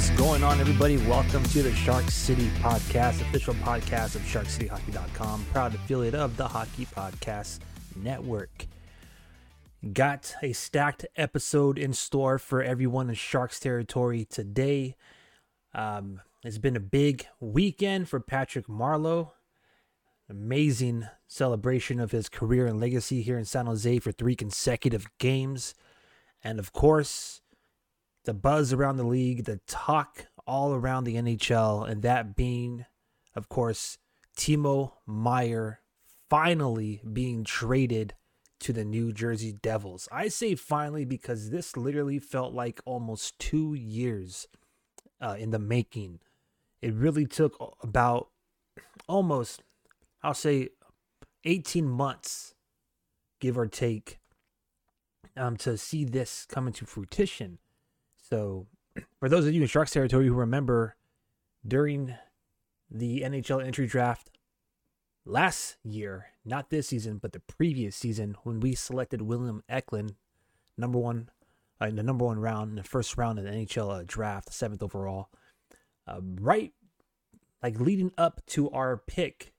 what's going on, everybody? Welcome to the Shark City Podcast, official podcast of SharkCityHockey.com, proud affiliate of the Hockey Podcast Network. Got a stacked episode in store for everyone in Sharks territory today. Um, it's been a big weekend for Patrick Marleau. Amazing celebration of his career and legacy here in San Jose for three consecutive games. And of course, the buzz around the league, the talk all around the NHL, and that being, of course, Timo Meier finally being traded to the New Jersey Devils. I say finally because this literally felt like almost two years uh, in the making. It really took about almost, I'll say, 18 months, give or take, um, to see this come into fruition. So, for those of you in Sharks territory who remember, during the NHL entry draft last year, not this season, but the previous season, when we selected William Eklund, number one, uh, in the number one round, in the first round of the NHL uh, draft, seventh overall, uh, right, like leading up to our pick,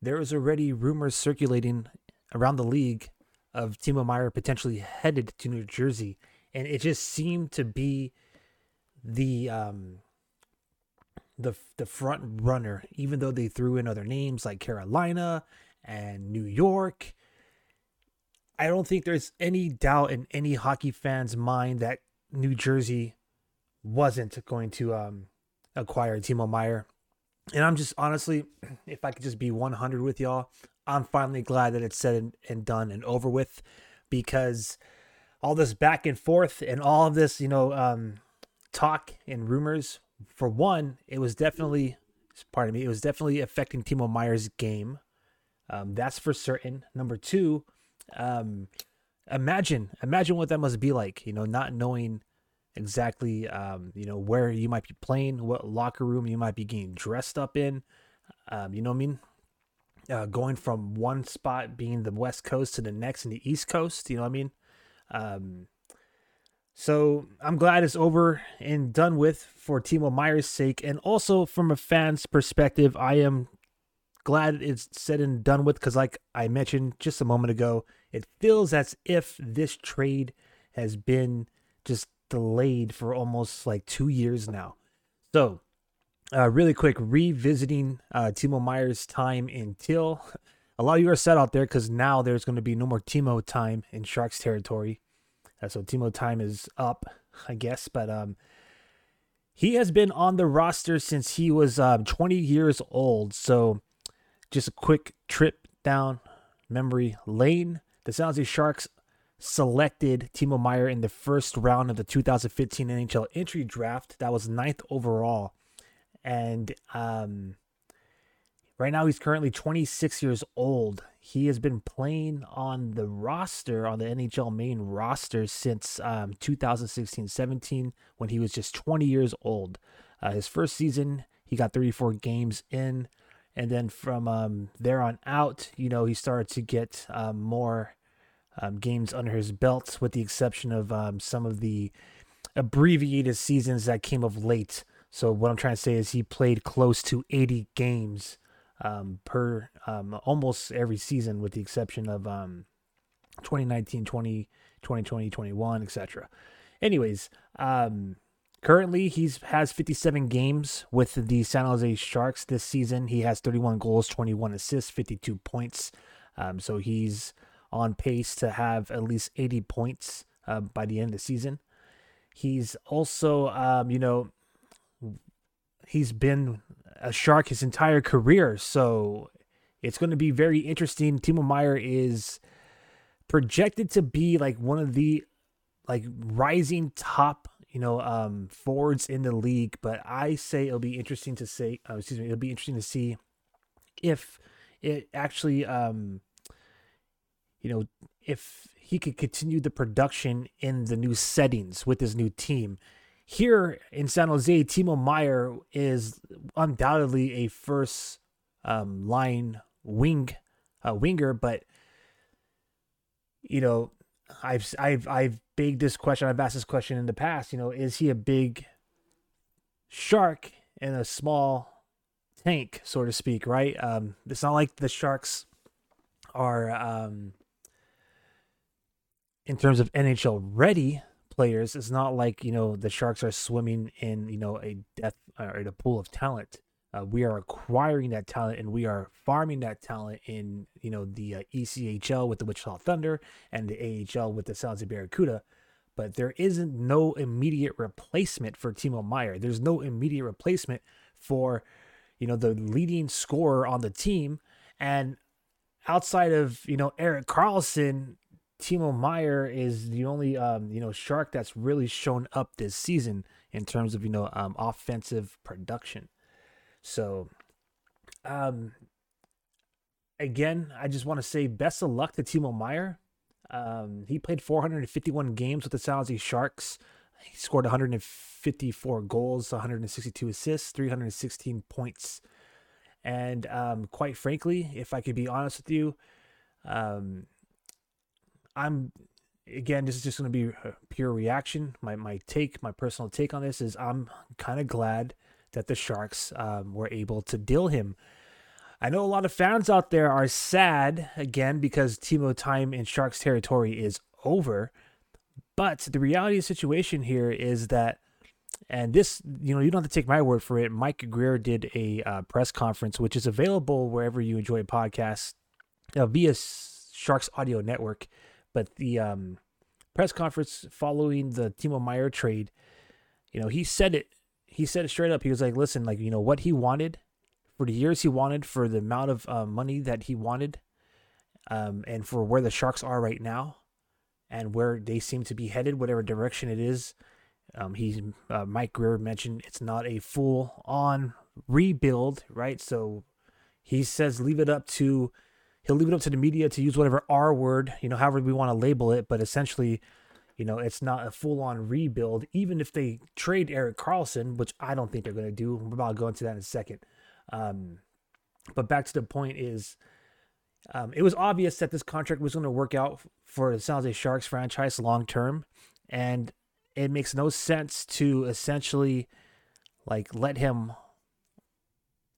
there was already rumors circulating around the league of Timo Meier potentially headed to New Jersey, and it just seemed to be the um the the front runner, even though they threw in other names like Carolina and New York. I don't think there's any doubt in any hockey fan's mind that New Jersey wasn't going to um, acquire Timo Meier. And I'm just honestly, if I could just be 100 with y'all, I'm finally glad that it's said and, and done and over with because all this back and forth and all of this, you know, um, talk and rumors, for one, it was definitely, pardon me, it was definitely affecting Timo Meier's game. Um, that's for certain. Number two, um, imagine, imagine what that must be like, you know, not knowing exactly, um, you know, where you might be playing, what locker room you might be getting dressed up in. Um, you know what I mean? Uh, going from one spot being the West Coast to the next in the East Coast. You know what I mean? Um, so I'm glad it's over and done with for Timo Meier's sake, and also from a fan's perspective, I am glad it's said and done with because, like I mentioned just a moment ago, it feels as if this trade has been just delayed for almost like two years now. So, uh, really quick, revisiting uh, Timo Meier's time in Till. A lot of you are set out there because now there's going to be no more Timo time in Sharks territory. Uh, so Timo time is up, I guess. But um, he has been on the roster since he was um, 20 years old. So just a quick trip down memory lane. The San Jose Sharks selected Timo Meier in the first round of the 2015 NHL entry draft. That was ninth overall. And um, right now he's currently 26 years old. He has been playing on the roster, on the NHL main roster since um, 2016 17 when he was just 20 years old. Uh, his first season, he got 34 games in. And then from um, there on out, you know, he started to get um, more um, games under his belt, with the exception of um, some of the abbreviated seasons that came of late. So what I'm trying to say is he played close to 80 games um, per um, almost every season, with the exception of um, 2019, 20, 2020, 21, etc. Anyways, um, currently he's has 57 games with the San Jose Sharks this season. He has 31 goals, 21 assists, 52 points. Um, so he's on pace to have at least 80 points uh, by the end of the season. He's also, um, you know, he's been a shark his entire career, so it's going to be very interesting. Timo Meier is projected to be like one of the like rising top, you know, um, forwards in the league. But I say it'll be interesting to say, uh, excuse me, it'll be interesting to see if it actually, um, you know, if he could continue the production in the new settings with his new team. Here in San Jose, Timo Meier is undoubtedly a first um, line wing uh, winger, but you know, I've I've I've begged this question. I've asked this question in the past. You know, is he a big shark in a small tank, so to speak, right? Um, it's not like the Sharks are, um, in terms of NHL ready players, it's not like, you know, the Sharks are swimming in, you know, a death or in a pool of talent. Uh, we are acquiring that talent and we are farming that talent in, you know, the uh, ECHL with the Wichita Thunder and the AHL with the San Barracuda but there isn't no immediate replacement for Timo Meier. There's no immediate replacement for, you know, the leading scorer on the team. And outside of, you know, Erik Karlsson, Timo Meier is the only, um, you know, shark that's really shown up this season in terms of, you know, um, offensive production. So, um, again, I just want to say best of luck to Timo Meier. Um, he played 451 games with the San Jose Sharks. He scored 154 goals, 162 assists, 316 points. And um, quite frankly, if I could be honest with you, um, I'm again, this is just going to be a pure reaction. My my take, my personal take on this is I'm kind of glad that the Sharks um, were able to deal him I know a lot of fans out there are sad again because Timo time in Sharks territory is over. But the reality of the situation here is that, and this, you know, you don't have to take my word for it. Mike Grier did a uh, press conference, which is available wherever you enjoy podcasts uh, via Sharks Audio Network. But the um, press conference following the Timo Meier trade, you know, he said it. He said it straight up. He was like, listen, like, you know, what he wanted for the years he wanted, for the amount of uh, money that he wanted, um, and for where the Sharks are right now, and where they seem to be headed, whatever direction it is. Um, he uh, Mike Grier mentioned it's not a full on rebuild, right? So he says leave it up to he'll leave it up to the media to use whatever R word, you know, however we want to label it, but essentially, you know, it's not a full on rebuild. Even if they trade Erik Karlsson, which I don't think they're going to do, we're about to go into that in a second. Um, but back to the point is, um, it was obvious that this contract was going to work out for the San Jose Sharks franchise long term, and it makes no sense to essentially like let him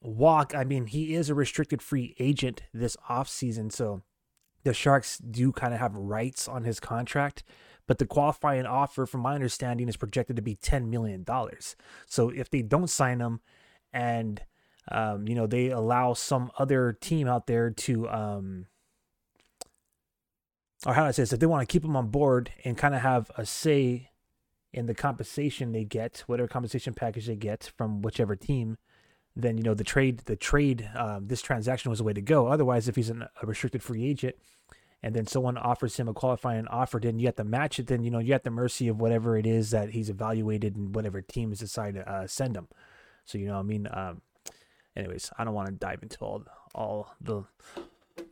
walk. I mean, he is a restricted free agent this offseason, so the Sharks do kind of have rights on his contract. But the qualifying offer, from my understanding, is projected to be $10 million. So if they don't sign him and um, you know, they allow some other team out there to, um, or how do I say this, if they want to keep him on board and kind of have a say in the compensation they get, whatever compensation package they get from whichever team, then you know the trade, the trade, um, this transaction was the way to go. Otherwise, if he's an, a restricted free agent, and then someone offers him a qualifying offer, then you have to match it. Then you know you're at the mercy of whatever it is that he's evaluated and whatever teams decide to uh, send him. So you know, I mean, um, anyways, I don't want to dive into all all the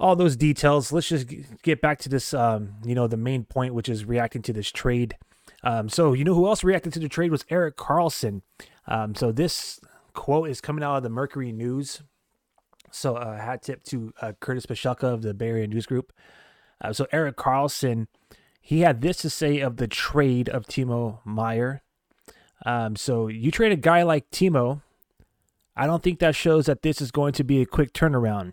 all those details. Let's just get back to this. Um, you know, the main point, which is reacting to this trade. Um, so you know who else reacted to the trade was Erik Karlsson. Um, so this quote is coming out of the Mercury News. So uh, hat tip to uh, Curtis Pashelka of the Bay Area News Group. Uh, so Erik Karlsson, he had this to say of the trade of Timo Meier. Um, so you trade a guy like Timo, I don't think that shows that this is going to be a quick turnaround.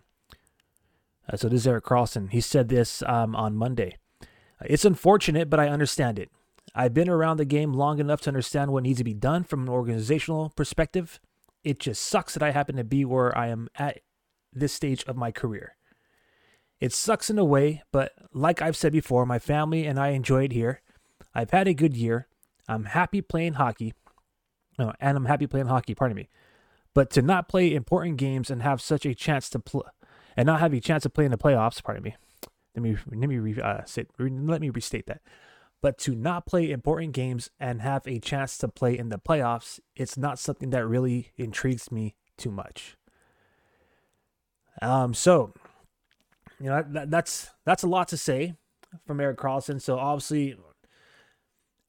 Uh, so this is Erik Karlsson. He said this um, on Monday. It's unfortunate, but I understand it. I've been around the game long enough to understand what needs to be done from an organizational perspective. It just sucks that I happen to be where I am at this stage of my career. It sucks in a way, but like I've said before, my family and I enjoy it here. I've had a good year. I'm happy playing hockey. No, and I'm happy playing hockey, pardon me. But to not play important games and have such a chance to play, and not have a chance to play in the playoffs, pardon me. Let me let me re, uh, say, let me restate that. But to not play important games and have a chance to play in the playoffs, it's not something that really intrigues me too much. Um, so you know that, that's that's a lot to say from Erik Karlsson. So obviously,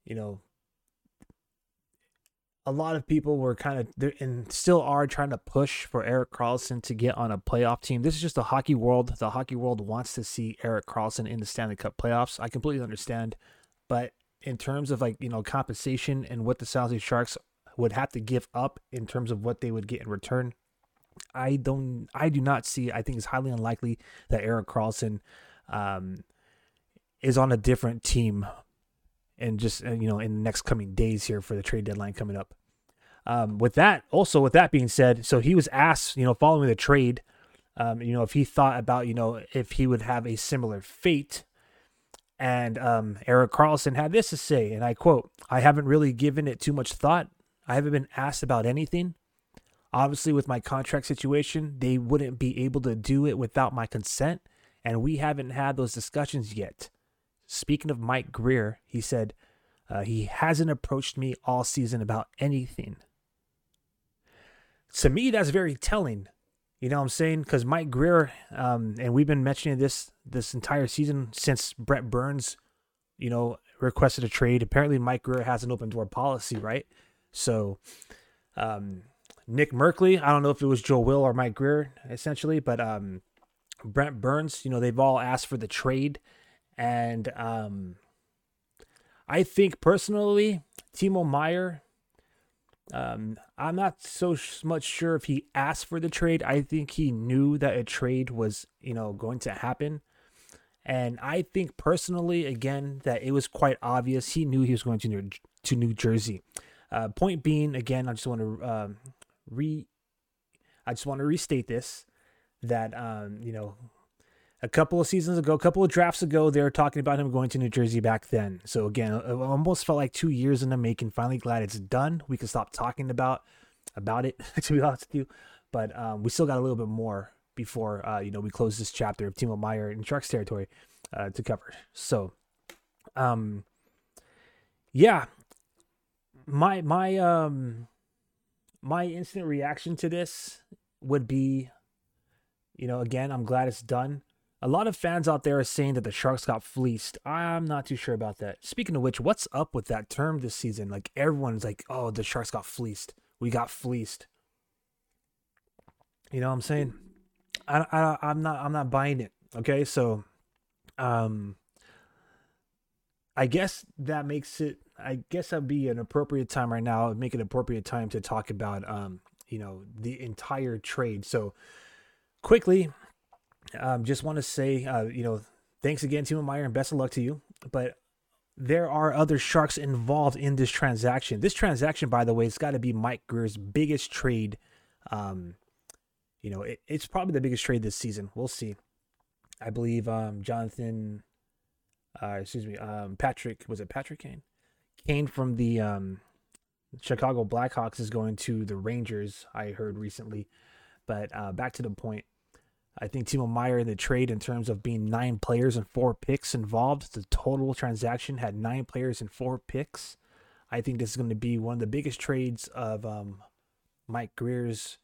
you know, a lot of people were kind of and still are trying to push for Erik Karlsson to get on a playoff team. This is just the hockey world. The hockey world wants to see Erik Karlsson in the Stanley Cup playoffs. I completely understand, but in terms of like you know compensation and what the San Jose Sharks would have to give up in terms of what they would get in return. I don't. I do not see. I think it's highly unlikely that Erik Karlsson um, is on a different team, and just you know in the next coming days here for the trade deadline coming up. Um, with that, also with that being said, so he was asked, you know, following the trade, um, you know, if he thought about, you know, if he would have a similar fate. And um, Erik Karlsson had this to say, and I quote, I haven't really given it too much thought. I haven't been asked about anything. Obviously, with my contract situation, they wouldn't be able to do it without my consent, and we haven't had those discussions yet. Speaking of Mike Grier, he said, uh, he hasn't approached me all season about anything. To me, that's very telling. You know what I'm saying? Because Mike Grier, um, and we've been mentioning this this entire season since Brent Burns, you know, requested a trade. Apparently, Mike Grier has an open door policy, right? So, um, Nick Merkley, I don't know if it was Joe Will or Mike Grier, essentially, but um, Brent Burns, you know, they've all asked for the trade. And um, I think personally, Timo Meier, um, I'm not so much sure if he asked for the trade. I think he knew that a trade was, you know, going to happen. And I think personally, again, that it was quite obvious he knew he was going to New, to New Jersey. Uh, point being, again, I just want to um, re, I just want to restate this that um, you know a couple of seasons ago, a couple of drafts ago, they were talking about him going to New Jersey back then. So again, it almost felt like two years in the making. Finally, glad it's done. We can stop talking about about it. to be honest with you, but um, we still got a little bit more before uh, you know we close this chapter of Timo Meier in Sharks territory uh, to cover. So, um, yeah, my my um my instant reaction to this would be, you know, again, I'm glad it's done. A lot of fans out there are saying that the Sharks got fleeced. I'm not too sure about that. Speaking of which, what's up with that term this season? Like everyone's like, "Oh, the Sharks got fleeced. We got fleeced." You know what I'm saying? I, I I'm not I'm not buying it. Okay, so, um, I guess that makes it. I guess that'd be an appropriate time right now. Make an appropriate time to talk about, um, you know, the entire trade. So, quickly, um, just want to say, uh, you know, thanks again, Timo Meier, and best of luck to you. But there are other sharks involved in this transaction. This transaction, by the way, it's got to be Mike Grier's biggest trade. Um, you know, it, it's probably the biggest trade this season. We'll see. I believe um, Jonathan, uh, excuse me, um, Patrick, was it Patrick Kane? Kane from the um, Chicago Blackhawks is going to the Rangers, I heard recently. But uh, back to the point. I think Timo Meier in the trade, in terms of being nine players and four picks involved, the total transaction had nine players and four picks. I think this is going to be one of the biggest trades of um, Mike Grier's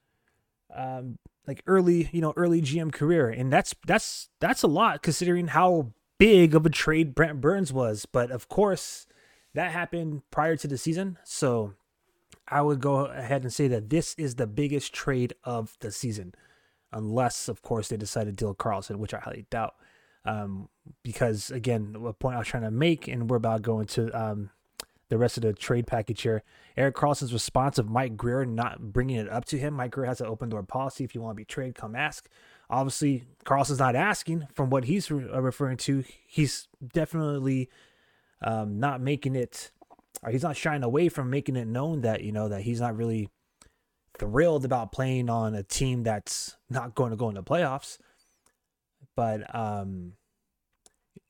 um, like early, you know, early GM career, and that's that's that's a lot considering how big of a trade Brent Burns was. But of course, that happened prior to the season, so I would go ahead and say that this is the biggest trade of the season unless, of course, they decide to deal Karlsson, which I highly doubt. Um, because again, the point I was trying to make, and we're about going to um, the rest of the trade package here. Erik Karlsson's response of Mike Grier not bringing it up to him. Mike Grier has an open door policy. If you want to be traded, come ask. Obviously, Karlsson's not asking. From what he's re- uh, referring to, he's definitely um, not making it, or he's not shying away from making it known that you know that he's not really thrilled about playing on a team that's not going to go into playoffs. But um,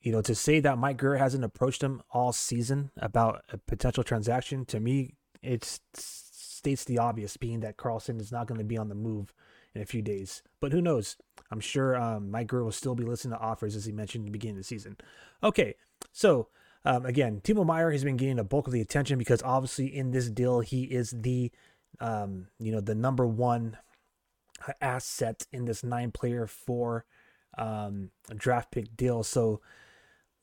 you know, to say that Mike Grier hasn't approached him all season about a potential transaction, to me, it states the obvious, being that Karlsson is not going to be on the move in a few days. But who knows? I'm sure um, Mike Grier will still be listening to offers, as he mentioned at the beginning of the season. Okay, so um, again, Timo Meier has been getting a bulk of the attention because obviously in this deal he is the um, you know, the number one asset in this nine player four um, draft pick deal. So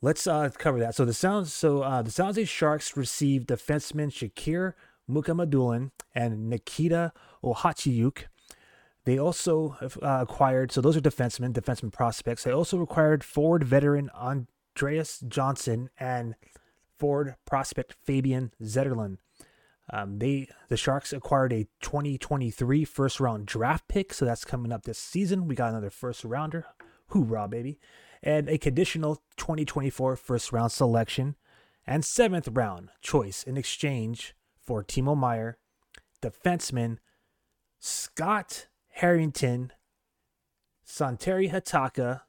let's uh, cover that. So the sounds so uh, the San Jose Sharks received defenseman Shakir Mukhamadullin and Nikita Okhotiuk. They also uh, acquired, so those are defensemen, defenseman prospects. They also acquired forward veteran Andreas Johnsson and forward prospect Fabian Zetterlund. Um, they the Sharks acquired a 2023 first round draft pick, so that's coming up this season. We got another first rounder, hoorah baby, and a conditional 2024 first round selection and seventh round choice in exchange for Timo Meier, defenseman Scott Harrington, Santeri Hatakka,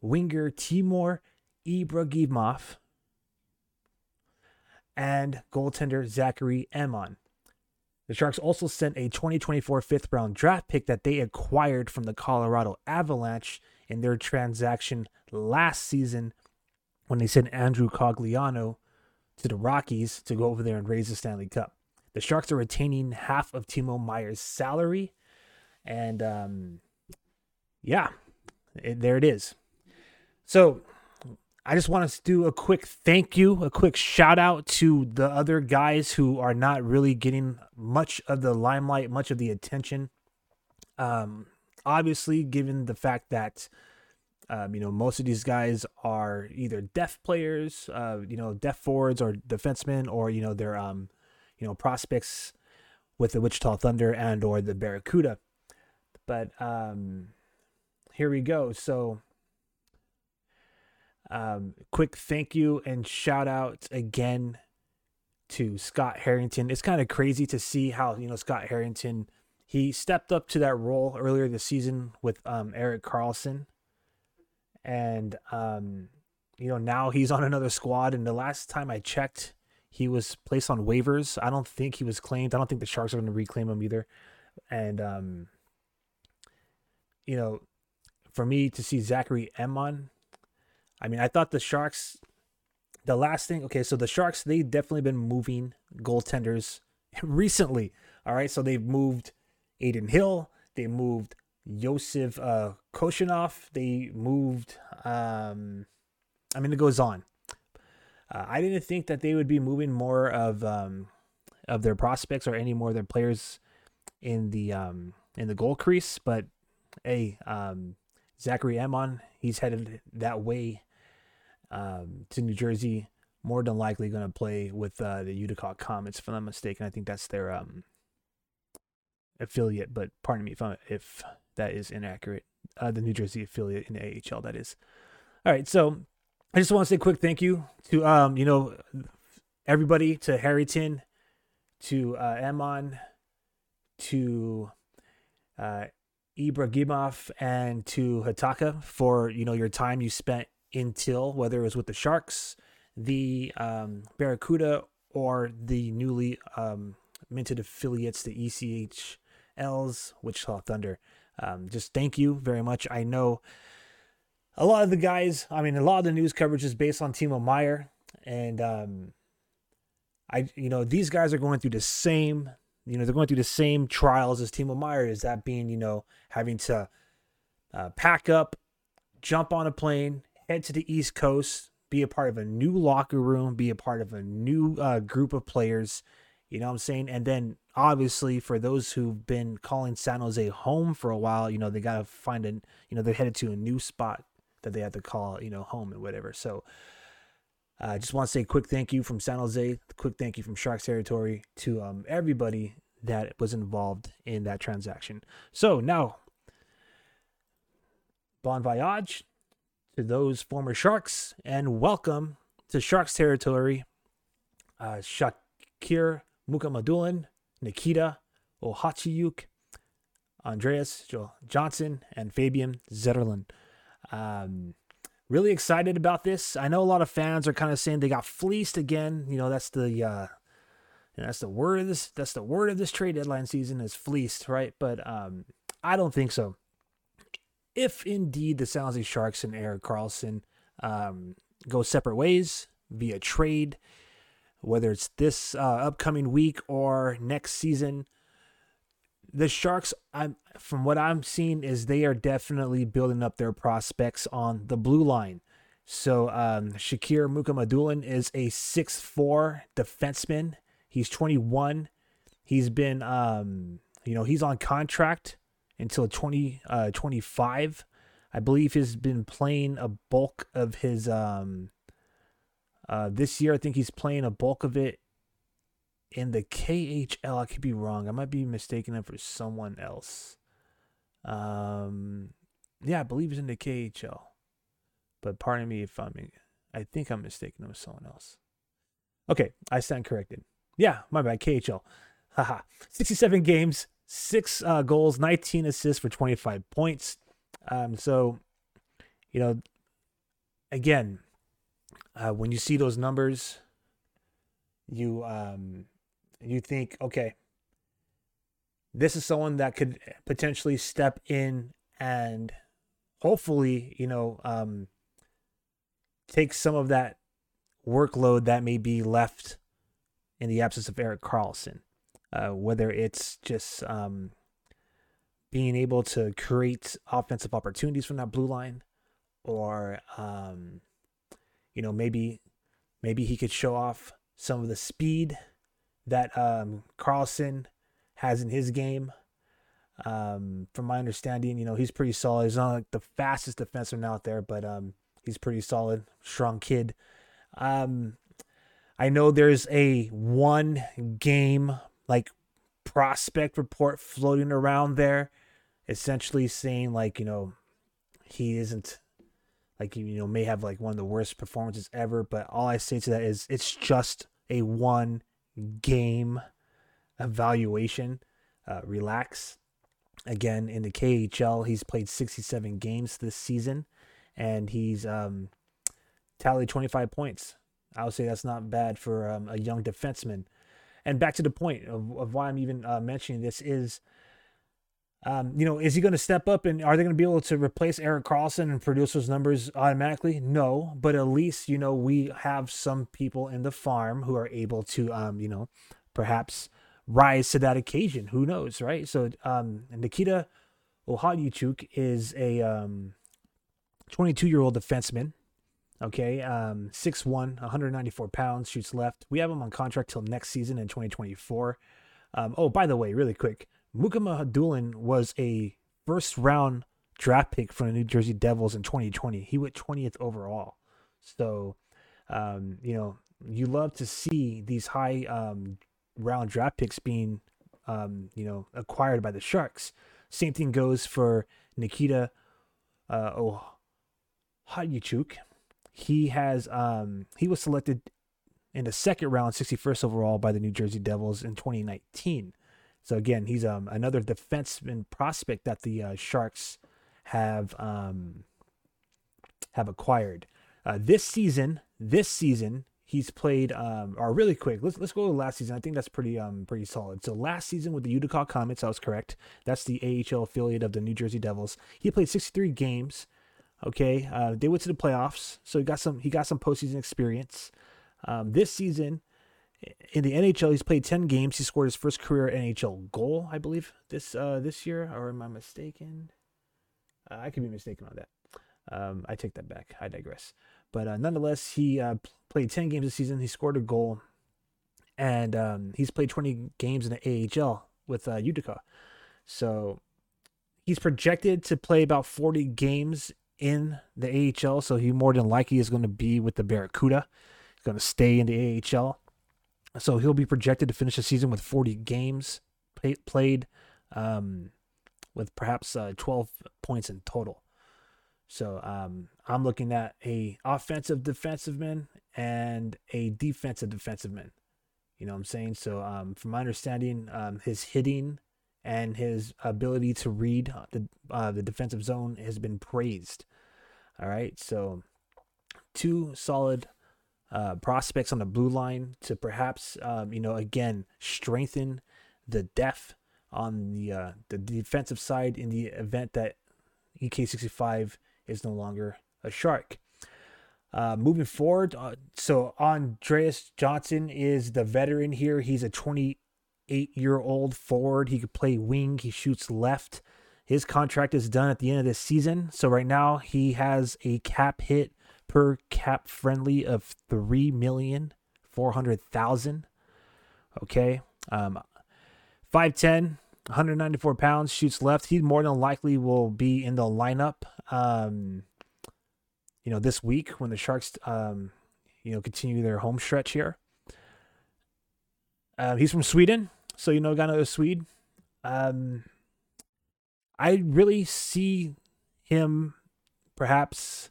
winger Timur Ibragimov, and goaltender Zachary Emond. The Sharks also sent a 2024 fifth round draft pick that they acquired from the Colorado Avalanche in their transaction last season when they sent Andrew Cogliano to the Rockies to go over there and raise the Stanley Cup. The Sharks are retaining half of Timo Meier's salary. And um, yeah, it, there it is. So I just want to do a quick thank you, a quick shout out to the other guys who are not really getting much of the limelight, much of the attention. Um, obviously, given the fact that um, you know most of these guys are either deaf players, uh, you know, deaf forwards or defensemen, or you know they're um, you know prospects with the Wichita Thunder and or the Barracuda. But um, here we go. So um, quick thank you and shout out again to Scott Harrington. It's kind of crazy to see how, you know, Scott Harrington, he stepped up to that role earlier this season with um, Erik Karlsson. And, um, you know, now he's on another squad. And the last time I checked, he was placed on waivers. I don't think he was claimed. I don't think the Sharks are going to reclaim him either. And, um, you know, for me to see Zachary Emond I mean, I thought the Sharks, the last thing, okay, so the Sharks, they definitely been moving goaltenders recently. All right, so they've moved Adin Hill, they moved Yosef uh, Koshinov, they moved, um, I mean, it goes on. Uh, I didn't think that they would be moving more of um, of their prospects or any more of their players in the um, in the goal crease, but hey, um, Zachary Emond, he's headed that way um, to New Jersey, more than likely going to play with uh, the Utica Comets, if I'm not mistaken. I think that's their um, affiliate, but pardon me if, I'm, if that is inaccurate. Uh, the New Jersey affiliate in the AHL, that is. All right, so I just want to say a quick thank you to um, you know, everybody, to Harrington, to uh, Emond, to uh, and to Hatakka for you know your time you spent until whether it was with the Sharks, the um, Barracuda, or the newly um, minted affiliates, the ECHLs, Wichita Thunder. Um, just thank you very much. I know a lot of the guys, I mean, a lot of the news coverage is based on Timo Meier. And um, I, you know, these guys are going through the same, you know, they're going through the same trials as Timo Meier. Is that being, you know, having to uh, pack up, jump on a plane, head to the East Coast, be a part of a new locker room, be a part of a new uh, group of players. You know what I'm saying? And then obviously for those who've been calling San Jose home for a while, you know, they got to find a, you know, they're headed to a new spot that they have to call, you know, home and whatever. So I uh, just want to say a quick thank you from San Jose, quick thank you from Sharks territory to um, everybody that was involved in that transaction. So now, bon voyage to those former Sharks and welcome to Sharks territory. Uh, Shakir Mukhamadullin, Nikita Okhotiuk, Andreas Johnsson, and Fabian Zetterlund. Um, really excited about this. I know a lot of fans are kind of saying they got fleeced again. You know, that's the uh, that's the word of this. That's the word of this trade deadline season is fleeced, right? But um, I don't think so if indeed the San Jose Sharks and Erik Karlsson um, go separate ways via trade, whether it's this uh, upcoming week or next season, the Sharks, I'm from what I'm seeing, is they are definitely building up their prospects on the blue line. So um, Shakir Mukhamadullin is a six-four defenseman. He's 21. He's been, um, you know, he's on contract until 2025. Uh, I believe he's been playing a bulk of his um uh this year. I think he's playing a bulk of it in the KHL. I could be wrong. I might be mistaking him for someone else. Um, yeah, I believe he's in the KHL. But pardon me if I'm. I think I'm mistaken with someone else. Okay, I stand corrected. Yeah, my bad. KHL. Haha. 67 games, six uh, goals, 19 assists for 25 points. Um, so, you know, again, uh, when you see those numbers, you um, you think, okay, this is someone that could potentially step in and hopefully, you know, um, take some of that workload that may be left in the absence of Erik Karlsson. Uh, whether it's just um, being able to create offensive opportunities from that blue line, or um, you know maybe maybe he could show off some of the speed that um, Karlsson has in his game. Um, from my understanding, you know he's pretty solid. He's not like the fastest defenseman out there, but um, he's pretty solid, strong kid. Um, I know there's a one game like prospect report floating around there, essentially saying like you know he isn't like you know may have like one of the worst performances ever. But all I say to that is it's just a one game evaluation. Uh, relax. Again, in the KHL, he's played 67 games this season, and he's um, tallied 25 points. I would say that's not bad for um, a young defenseman. And back to the point of, of why I'm even uh, mentioning this is, um, you know, is he going to step up and are they going to be able to replace Erik Karlsson and produce those numbers automatically? No, but at least, you know, we have some people in the farm who are able to, um, you know, perhaps rise to that occasion. Who knows, right? So um, Nikita Okhotiuk is a um, 22 year old defenseman Okay, um, 6'1, 194 pounds, shoots left. We have him on contract till next season in 2024. Um, oh, by the way, really quick, Mukhamadullin Hadulin was a first round draft pick from the New Jersey Devils in 2020. He went 20th overall. So, um, you know, you love to see these high um, round draft picks being, um, you know, acquired by the Sharks. Same thing goes for Nikita uh, Okhotiuk he has um he was selected in the second round, 61st overall by the New Jersey Devils in 2019. So again, he's um another defenseman prospect that the uh, Sharks have um have acquired. Uh, this season, this season he's played um or really quick. Let's let's go to last season. I think that's pretty um pretty solid. So last season with the Utica Comets, I was correct. That's the AHL affiliate of the New Jersey Devils. He played 63 games. Okay, uh, they went to the playoffs, so he got some he got some postseason experience. Um, this season in the NHL, he's played ten games. He scored his first career NHL goal, I believe this uh, this year. Or am I mistaken? Uh, I could be mistaken on that. Um, I take that back. I digress. But uh, nonetheless, he uh, played ten games this season. He scored a goal, and um, he's played twenty games in the AHL with uh, Utica. So he's projected to play about 40 games in the AHL, so he more than likely is going to be with the Barracuda. He's going to stay in the AHL. So he'll be projected to finish the season with 40 games play, played, um, with perhaps uh, 12 points in total. So um, I'm looking at a offensive defensive man and a defensive defensive man. You know what I'm saying? So um, from my understanding, um, his hitting and his ability to read the uh, the defensive zone has been praised. All right, so two solid uh, prospects on the blue line to perhaps um, you know again strengthen the depth on the uh, the defensive side in the event that EK65 is no longer a shark. Uh, moving forward, uh, so Andreas Johnsson is the veteran here. He's a 28 year old forward. He could play wing. He shoots left. His contract is done at the end of this season. So right now he has a cap hit per cap friendly of three million four hundred thousand. Okay. Um 5'10, 194 pounds, shoots left. He more than likely will be in the lineup um, you know, this week when the Sharks um, you know, continue their home stretch here. Uh, he's from Sweden, so you know, got a Swede. Um, I really see him, perhaps,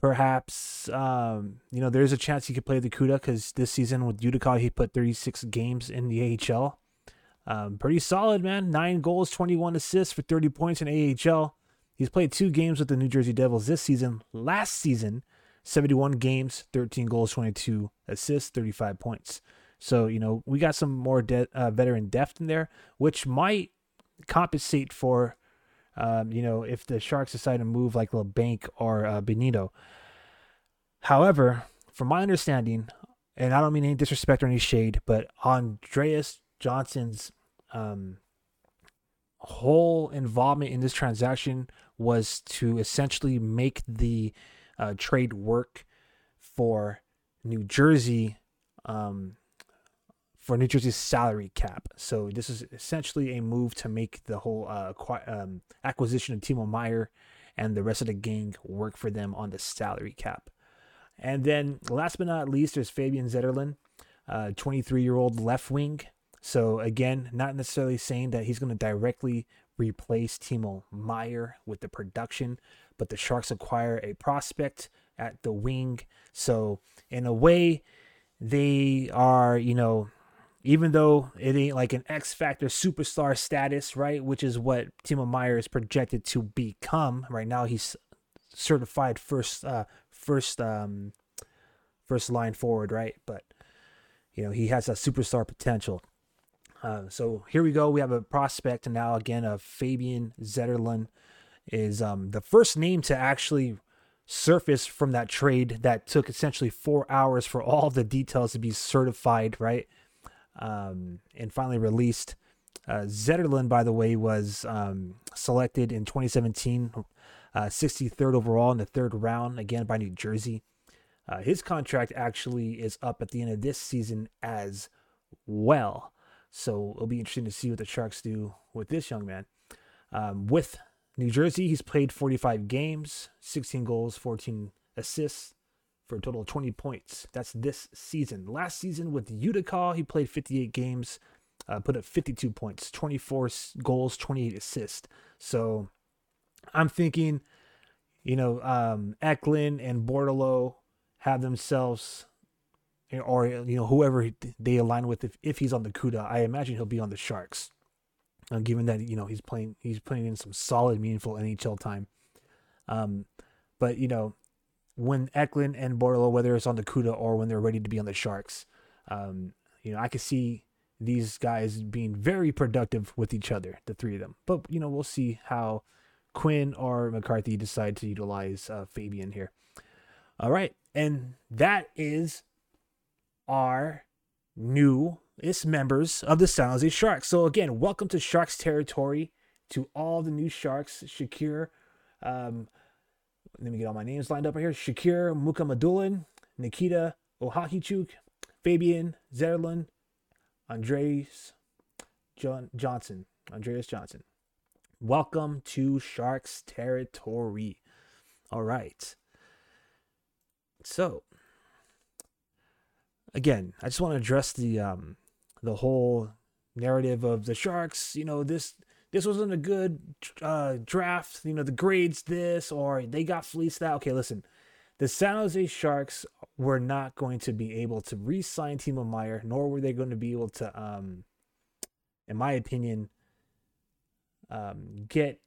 perhaps. Um, you know, there's a chance he could play the Kuda because this season with Utica he put 36 games in the AHL. Um, pretty solid, man. Nine goals, 21 assists for 30 points in AHL. He's played two games with the New Jersey Devils this season. Last season, 71 games, 13 goals, 22 assists, 35 points. So, you know, we got some more de- uh, veteran depth in there, which might compensate for, um, you know, if the Sharks decide to move like Labanc or uh, Benito. However, from my understanding, and I don't mean any disrespect or any shade, but Andreas Johnsson's um, whole involvement in this transaction was to essentially make the uh, trade work for New Jersey um, for New Jersey's salary cap. So this is essentially a move to make the whole uh, um, acquisition of Timo Meier and the rest of the gang work for them on the salary cap. And then last but not least, there's Fabian Zetterlund, 23 uh, year old left wing. So again, not necessarily saying that he's going to directly replace Timo Meier with the production, but the Sharks acquire a prospect at the wing. So in a way, they are, you know, even though it ain't like an X Factor superstar status, right? Which is what Timo Meier is projected to become. Right now, he's certified first, uh, first, um, first line forward, right? But you know, he has a superstar potential. Uh, so here we go. We have a prospect now again of Fabian Zetterlund is um, the first name to actually surface from that trade that took essentially four hours for all the details to be certified, right? Um, and finally released. Uh, by the way, was um, selected in 2017, uh, 63rd overall in the third round, again by New Jersey. Uh, his contract actually is up at the end of this season as well. So it'll be interesting to see what the Sharks do with this young man. Um, with New Jersey, he's played 45 games, 16 goals, 14 assists for a total of 20 points. That's this season. Last season with Utica, he played 58 games, uh, put up 52 points, 24 goals, 28 assists. So I'm thinking, you know, um, Eklund and Bordeleau have themselves or you know whoever they align with if, if he's on the Kuda, I imagine he'll be on the Sharks. Uh, given that you know he's playing he's playing in some solid meaningful NHL time. Um, but you know when Eklund and Bordeleau, whether it's on the Kuda or when they're ready to be on the Sharks, um, you know I could see these guys being very productive with each other, the three of them. But you know we'll see how Quinn or McCarthy decide to utilize uh, Fabian here. All right, and that is are newest members of the San Jose Sharks. So again, welcome to Sharks territory to all the new Sharks. Shakir, um, let me get all my names lined up right here. Shakir Mukhamadullin, Nikita Ohakichuk, Fabian Zetterlund, Andres John Johnson. Andreas Johnsson. Welcome to Sharks territory. All right. So, again, I just want to address the um the whole narrative of the Sharks. You know, this this wasn't a good uh, draft. You know, the grades this or they got fleeced that. Okay, listen, the San Jose Sharks were not going to be able to re-sign Timo Meier, nor were they going to be able to, um, in my opinion, um, get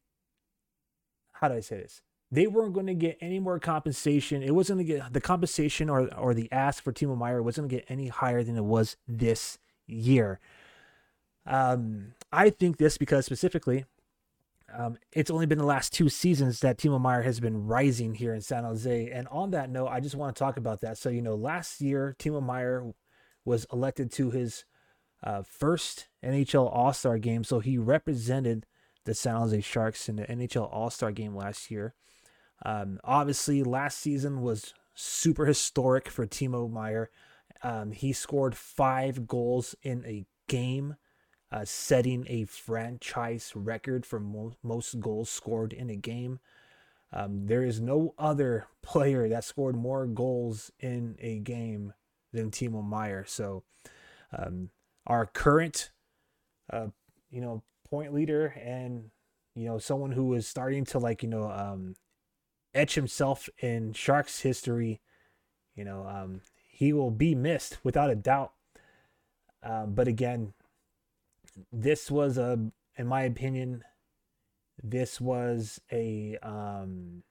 how do I say this? they weren't going to get any more compensation. It wasn't going to get the compensation or or the ask for Timo Meier wasn't going to get any higher than it was this year. Um, I think this because specifically, um, it's only been the last two seasons that Timo Meier has been rising here in San Jose. And on that note, I just want to talk about that. So you know, last year Timo Meier was elected to his uh, first NHL All Star game, so he represented the San Jose Sharks in the NHL All Star game last year. Um, obviously, last season was super historic for Timo Meier. Um, he scored five goals in a game, uh, setting a franchise record for mo- most goals scored in a game. Um, there is no other player that scored more goals in a game than Timo Meier. So, um, our current, uh, you know, point leader and you know someone who is starting to like you know um, etch himself in Sharks history. You know, um, he will be missed without a doubt. Um, but again, this was a, in my opinion, this was a um,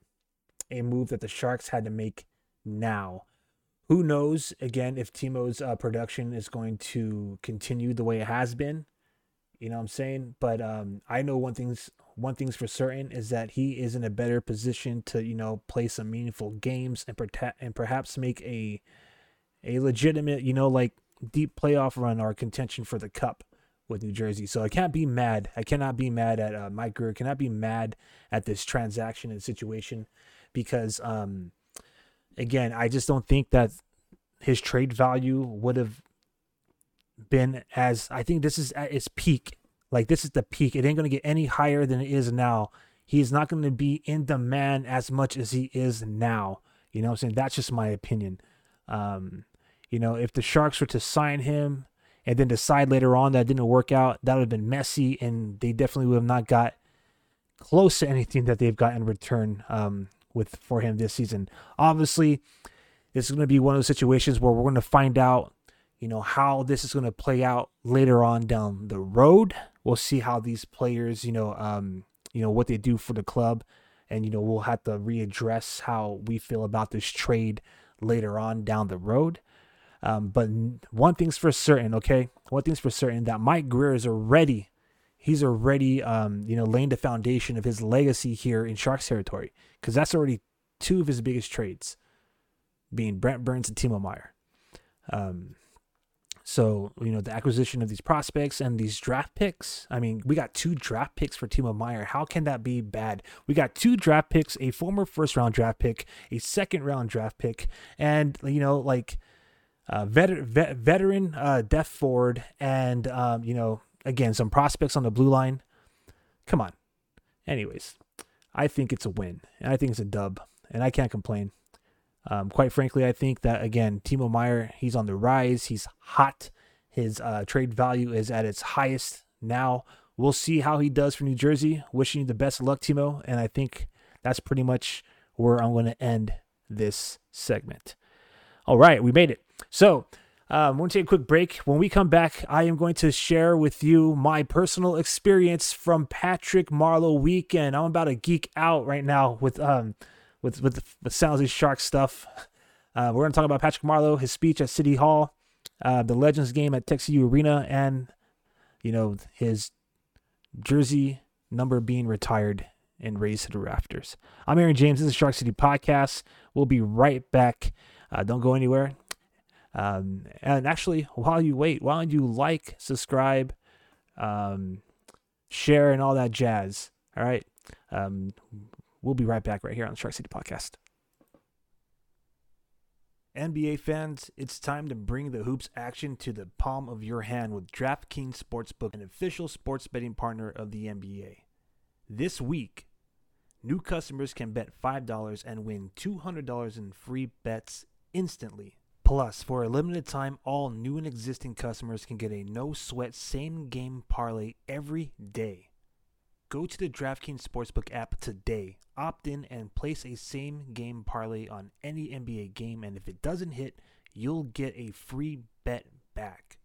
a move that the Sharks had to make now. Who knows again if Timo's uh, production is going to continue the way it has been? You know what I'm saying? But um, I know one thing's one thing's for certain is that he is in a better position to you know play some meaningful games and protect and perhaps make a a legitimate you know like deep playoff run or contention for the cup with New Jersey. So I can't be mad. I cannot be mad at uh, Mike Grier. Cannot be mad at this transaction and situation because, um, again, I just don't think that his trade value would have been as. I think this is at its peak. Like this is the peak. It ain't gonna get any higher than it is now. He's not gonna be in demand as much as he is now. You know I'm saying? That's just my opinion. Um, you know, if the Sharks were to sign him and then decide later on that didn't work out, that would have been messy, and they definitely would have not got close to anything that they've got in return um, with for him this season. Obviously, this is going to be one of those situations where we're going to find out, you know, how this is going to play out later on down the road. We'll see how these players, you know, um, you know what they do for the club, and you know we'll have to readdress how we feel about this trade later on down the road. Um, but one thing's for certain, okay? One thing's for certain that Mike Grier is already, he's already, um, you know, laying the foundation of his legacy here in Sharks territory because that's already two of his biggest trades, being Brent Burns and Timo Meier. Um, so, you know, the acquisition of these prospects and these draft picks. I mean, we got two draft picks for Timo Meier. How can that be bad? We got two draft picks, a former first round draft pick, a second round draft pick, and, you know, like uh, vet, vet, veteran uh, forward, and um, you know, again, some prospects on the blue line. Come on. Anyways, I think it's a win, and I think it's a dub, and I can't complain. Um, quite frankly, I think that again, Timo Meier, he's on the rise. He's hot. His uh, trade value is at its highest now. We'll see how he does for New Jersey. Wishing you the best of luck, Timo. And I think that's pretty much where I'm going to end this segment. All right, we made it. So, um, we're going to take a quick break. When we come back, I am going to share with you my personal experience from Patrick Marleau weekend. I'm about to geek out right now with um with with the sounds of shark stuff. Uh, we're going to talk about Patrick Marleau, his speech at City Hall, uh, the Legends game at TechCU Arena, and you know his jersey number being retired and raised to the rafters. I'm Aaron James. This is Shark City Podcast. We'll be right back. Uh, don't go anywhere. Um, and actually, while you wait, why don't you like, subscribe, um, share, and all that jazz? All right. Um, we'll be right back right here on the Shark City Podcast. NBA fans, it's time to bring the hoops action to the palm of your hand with DraftKings Sportsbook, an official sports betting partner of the NBA. This week, new customers can bet $5 and win $200 in free bets instantly Plus, for a limited time, all new and existing customers can get a no sweat same game parlay every day. Go to the DraftKings Sportsbook app today, opt in, and place a same game parlay on any NBA game. And if it doesn't hit, you'll get a free bet back.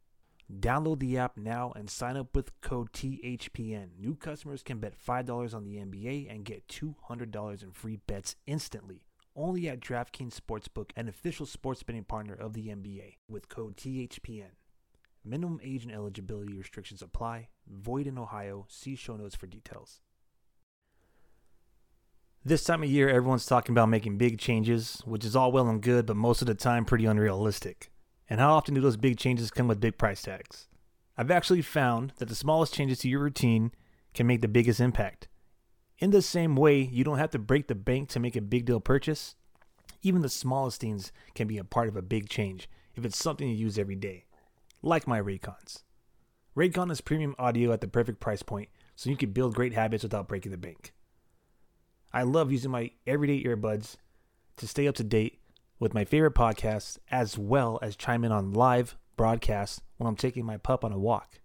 Download the app now and sign up with code THPN. New customers can bet $5 on the NBA and get $200 in free bets instantly only at DraftKings Sportsbook, an official sports betting partner of the NBA, with code THPN. Minimum age and eligibility restrictions apply. Void in Ohio. See show notes for details. This time of year, everyone's talking about making big changes, which is all well and good, but most of the time pretty unrealistic. And how often do those big changes come with big price tags? I've actually found that the smallest changes to your routine can make the biggest impact. In the same way, you don't have to break the bank to make a big deal purchase. Even the smallest things can be a part of a big change if it's something you use every day, like my Raycons. Raycon is premium audio at the perfect price point, so you can build great habits without breaking the bank. I love using my everyday earbuds to stay up to date with my favorite podcasts, as well as chime in on live broadcasts when I'm taking my pup on a walk.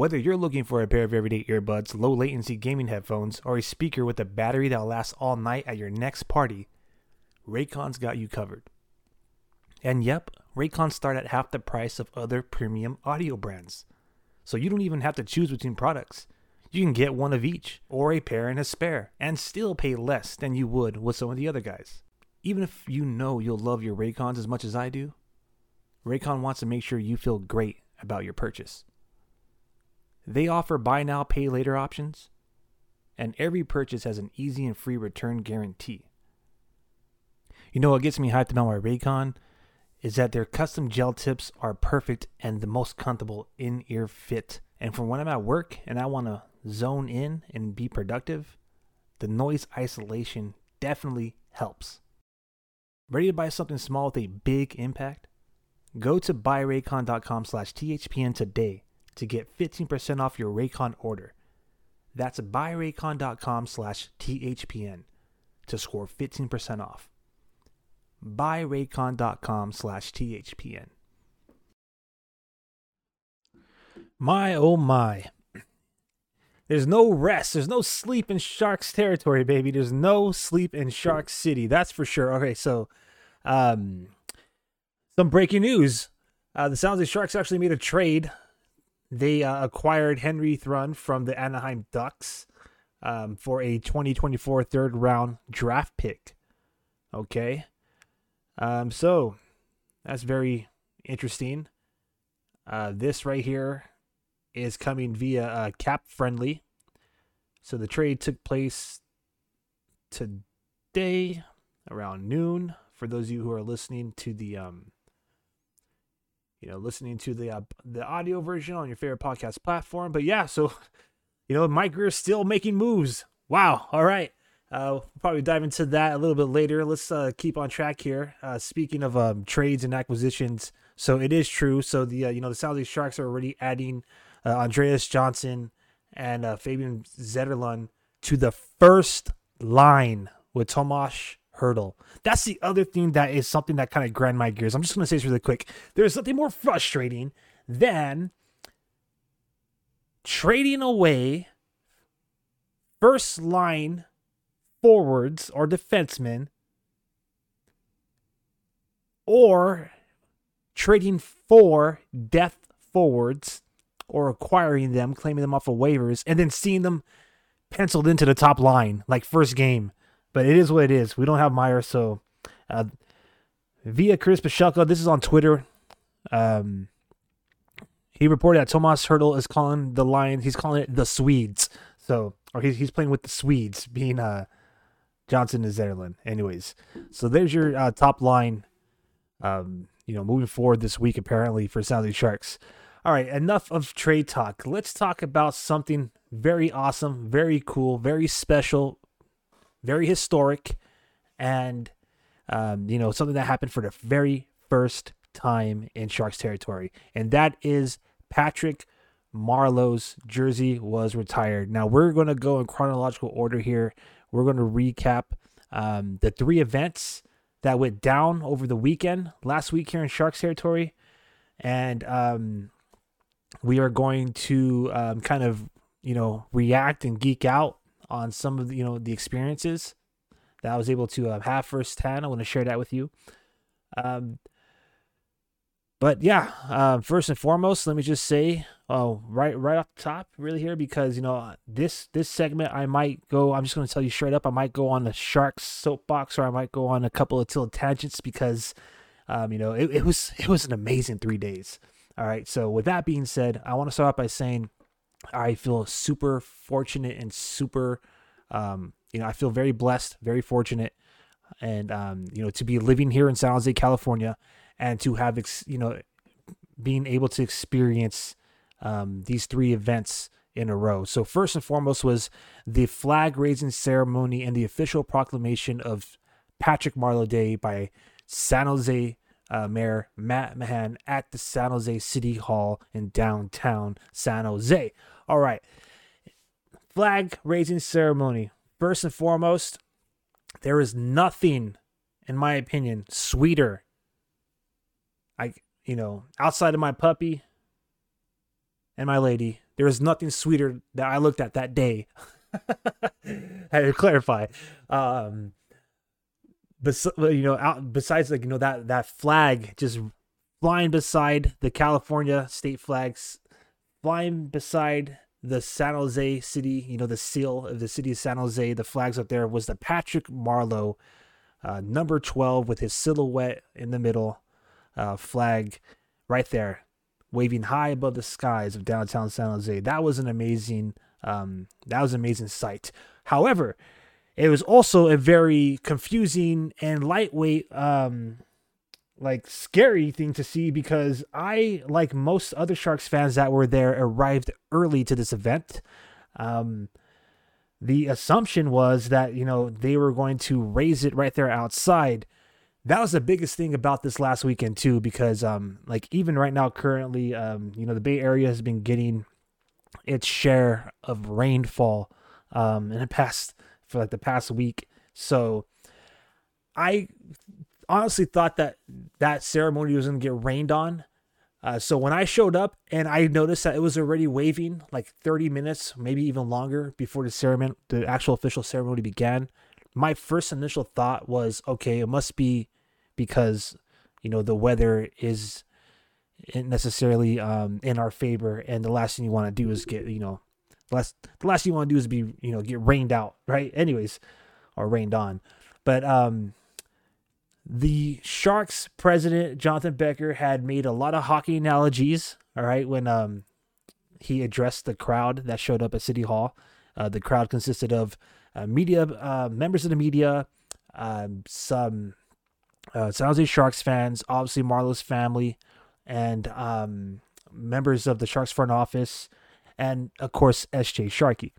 Whether you're looking for a pair of everyday earbuds, low latency gaming headphones, or a speaker with a battery that'll last all night at your next party, Raycon's got you covered. And yep, Raycons start at half the price of other premium audio brands. So you don't even have to choose between products. You can get one of each, or a pair and a spare, and still pay less than you would with some of the other guys. Even if you know you'll love your Raycons as much as I do, Raycon wants to make sure you feel great about your purchase. They offer buy now, pay later options, and every purchase has an easy and free return guarantee. You know what gets me hyped about my Raycon is that their custom gel tips are perfect and the most comfortable in ear fit. And for when I'm at work and I want to zone in and be productive, the noise isolation definitely helps. Ready to buy something small with a big impact? Go to buyraycon.com slash THPN today to get 15% off your Raycon order. That's buyraycon.com slash THPN to score 15% off. Buyraycon.com slash THPN. My oh my. There's no rest. There's no sleep in Sharks territory, baby. There's no sleep in Shark City. That's for sure. Okay, so um some breaking news. Uh, the San Jose Sharks actually made a trade. They uh, acquired Henry Thrun from the Anaheim Ducks um, for a 2024 third round draft pick. Okay. Um, so that's very interesting. Uh, this right here is coming via uh, Cap Friendly. So the trade took place today around noon. For those of you who are listening to the um, you know, listening to the uh, the audio version on your favorite podcast platform. But yeah, so you know, Mike Grier's still making moves. Wow. All right. Uh, we'll probably dive into that a little bit later. Let's uh, keep on track here. Uh, speaking of um, trades and acquisitions, so it is true. So the uh, you know the Jose Sharks are already adding uh, Andreas Johnsson and uh, Fabian Zetterlund to the first line with Tomas Hertl. That's the other thing that is something that kind of grind my gears. I'm just going to say this really quick. There's something more frustrating than trading away first line forwards or defensemen or trading for depth forwards or acquiring them, claiming them off of waivers, and then seeing them penciled into the top line like first game. But it is what it is. We don't have Meier, so uh, via Chris Pashelka, this is on Twitter. Um, he reported that Tomas Hertl is calling the Lions. He's calling it the Swedes. So, or he's he's playing with the Swedes, being uh Johnsson and Zetterlund. Anyways, so there's your uh, top line. Um, you know, moving forward this week apparently for Jose Sharks. All right, enough of trade talk. Let's talk about something very awesome, very cool, very special, very historic, and um, you know something that happened for the very first time in Sharks territory, and that is Patrick Marleau's jersey was retired. Now we're going to go in chronological order here. We're going to recap um, the three events that went down over the weekend last week here in Sharks territory, and um, we are going to um, kind of you know react and geek out on some of the, you know the experiences that I was able to uh, have firsthand. I want to share that with you. Um, but yeah, uh, first and foremost, let me just say, oh, right, right off the top, really here, because you know this this segment, I might go. I'm just going to tell you straight up, I might go on the Sharks soapbox, or I might go on a couple of till tangents because, um, you know, it, it was it was an amazing three days. All right, so with that being said, I want to start off by saying I feel super fortunate and super, um, you know, I feel very blessed, very fortunate, and um, you know, to be living here in San Jose, California and to have ex- you know being able to experience um, these three events in a row. So first and foremost was the flag raising ceremony and the official proclamation of Patrick Marleau Day by San Jose uh, Mayor Matt Mahan at the San Jose City Hall in downtown San Jose. All right, flag raising ceremony. First and foremost, there is nothing, in my opinion, sweeter I, you know, outside of my puppy and my lady, there is nothing sweeter that I looked at that day. I had to clarify. Um, but you know, out besides like you know that that flag just flying beside the California state flags, flying beside the San Jose city, you know, the seal of the city of San Jose, the flags up there was the Patrick Marleau, uh, number 12 with his silhouette in the middle, uh, flag right there, waving high above the skies of downtown San Jose. That was an amazing, um, that was an amazing sight. However, it was also a very confusing and lightweight, um, like scary thing to see because I, like most other Sharks fans that were there, arrived early to this event. Um, the assumption was that you know they were going to raise it right there outside. That was the biggest thing about this last weekend too, because um, like even right now, currently, um, you know, the Bay Area has been getting its share of rainfall um in the past for like the past week. So I honestly thought that that ceremony was going to get rained on. Uh, so when I showed up and I noticed that it was already waving like 30 minutes, maybe even longer before the ceremony, the actual official ceremony began, my first initial thought was, okay, it must be because you know the weather is necessarily um, in our favor, and the last thing you want to do is get you know the last the last you want to do is be you know get rained out, right? Anyways, or rained on. But um, the Sharks president Jonathan Becker had made a lot of hockey analogies. All right, when um he addressed the crowd that showed up at City Hall. Uh, the crowd consisted of uh, media uh, members of the media, um, some uh, San Jose Sharks fans, obviously Marleau's family, and um, members of the Sharks front office, and of course SJ Sharkey.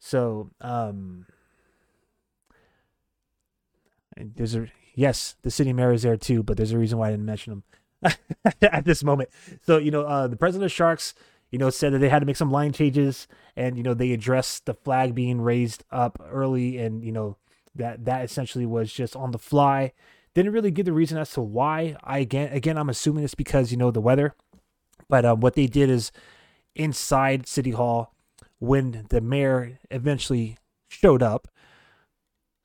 So um, there's a yes, the city mayor is there too, but there's a reason why I didn't mention him at this moment. So you know, uh, the president of Sharks, you know, said that they had to make some line changes, and you know they addressed the flag being raised up early, and you know that that essentially was just on the fly. Didn't really give the reason as to why. I again, again, I'm assuming it's because you know the weather, but um, what they did is inside City Hall when the mayor eventually showed up.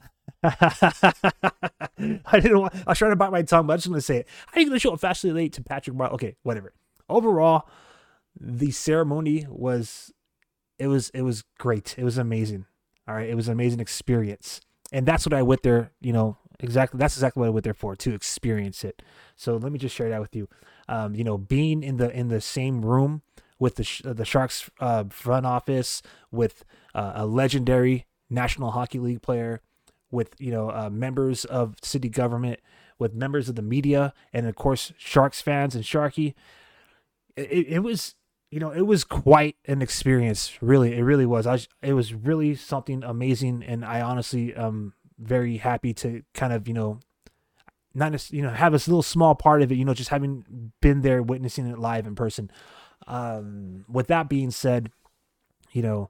I didn't want, I was trying to bite my tongue, but I'm just want to say it. How are you going to show up fastly late to Patrick? Okay, whatever. Overall, the ceremony was, it was, it was great. It was amazing. All right. It was an amazing experience. And that's what I went there, you know, exactly. That's exactly what I went there for, to experience it. So let me just share that with you. Um, you know, being in the, in the same room with the the Sharks uh, front office, with uh, a legendary National Hockey League player, with you know uh, members of city government, with members of the media, and of course Sharks fans and Sharky. It, it was you know it was quite an experience. Really, it really was. I it was really something amazing, and I honestly am very happy to kind of you know not just you know have a little small part of it. You know, just having been there, witnessing it live in person. Um, with that being said, you know,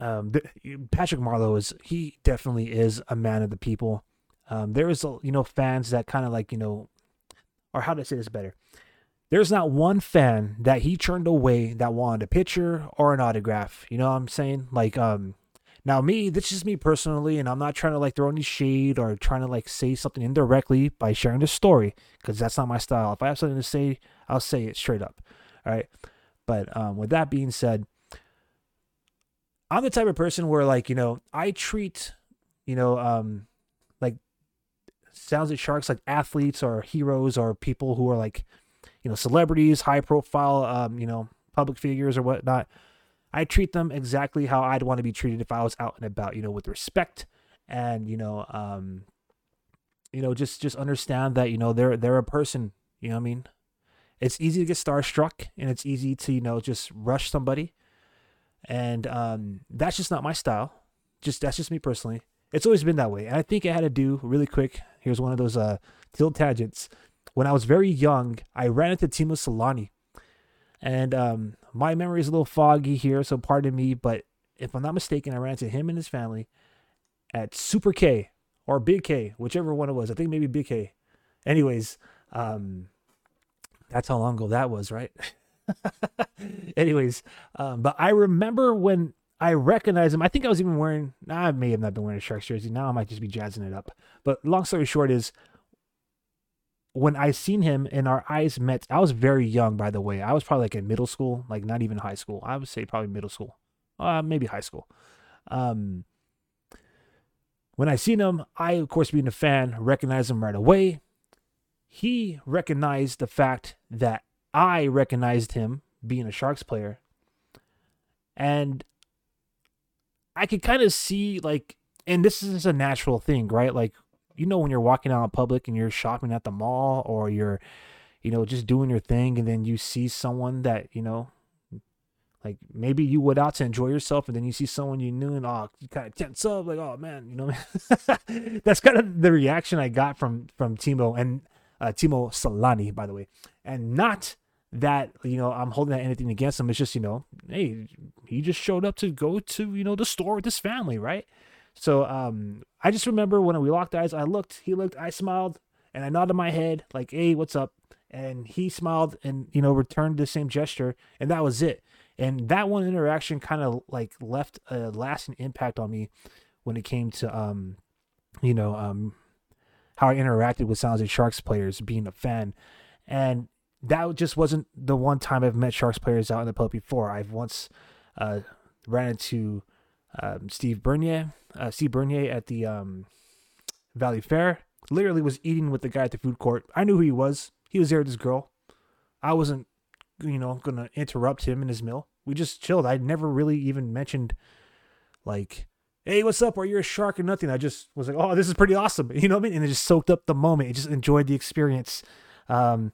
um, the, Patrick Marleau is he definitely is a man of the people. Um, there is you know fans that kind of like you know, or how to say this better. There's not one fan that he turned away that wanted a picture or an autograph. You know what I'm saying? Like um, now me, this is me personally, and I'm not trying to like throw any shade or trying to like say something indirectly by sharing this story because that's not my style. If I have something to say, I'll say it straight up. All right. But um, with that being said, I'm the type of person where like, you know, I treat, you know, um, like sounds like sharks like athletes or heroes or people who are like, you know, celebrities, high profile, um, you know, public figures or whatnot. I treat them exactly how I'd want to be treated if I was out and about, you know, with respect and, you know, um, you know, just just understand that, you know, they're they're a person, you know what I mean? It's easy to get starstruck and it's easy to, you know, just rush somebody and um, that's just not my style. Just that's just me personally. It's always been that way, and I think it had to do really quick. Here's one of those uh, tilt tangents. When I was very young, I ran into Teemu Selanne and um, my memory is a little foggy here, so pardon me. But if I'm not mistaken, I ran into him and his family at Super K or Big K, whichever one it was. I think maybe Big K. Anyways, um, That's how long ago that was, right? Anyways, um, but I remember when I recognized him. I think I was even wearing. Nah, I may have not been wearing a Sharks jersey. Now I might just be jazzing it up. But long story short is, when I seen him and our eyes met, I was very young, by the way. I was probably like in middle school, like not even high school. I would say probably middle school, uh, maybe high school. Um, when I seen him, I of course being a fan, recognized him right away. He recognized the fact that I recognized him being a Sharks player, and I could kind of see like, and this is a natural thing, right? Like, you know, when you're walking out in public and you're shopping at the mall or you're, you know, just doing your thing, and then you see someone that you know, like maybe you went out to enjoy yourself, and then you see someone you knew, and oh, you kind of tense up, like, oh man, you know, that's kind of the reaction I got from from Teemu and uh, Teemu Selanne, by the way, and not that you know I'm holding that anything against him. It's just you know, hey, he just showed up to go to you know the store with his family, right? So um, I just remember when we locked eyes, I looked, he looked, I smiled, and I nodded my head like, hey, what's up? And he smiled and you know returned the same gesture, and that was it. And that one interaction kind of like left a lasting impact on me when it came to um, you know um, how I interacted with San Jose Sharks players, being a fan, and that just wasn't the one time I've met Sharks players out in the public before. I've once uh, ran into um, Steve Bernier, uh, Steve Bernier at the um, Valley Fair. Literally was eating with the guy at the food court. I knew who he was. He was there with his girl. I wasn't, you know, gonna interrupt him in his meal. We just chilled. I never really even mentioned, like, "Hey, what's up? Are you a shark or nothing?" I just was like, "Oh, this is pretty awesome," you know what I mean? And it just soaked up the moment. I just enjoyed the experience. Um,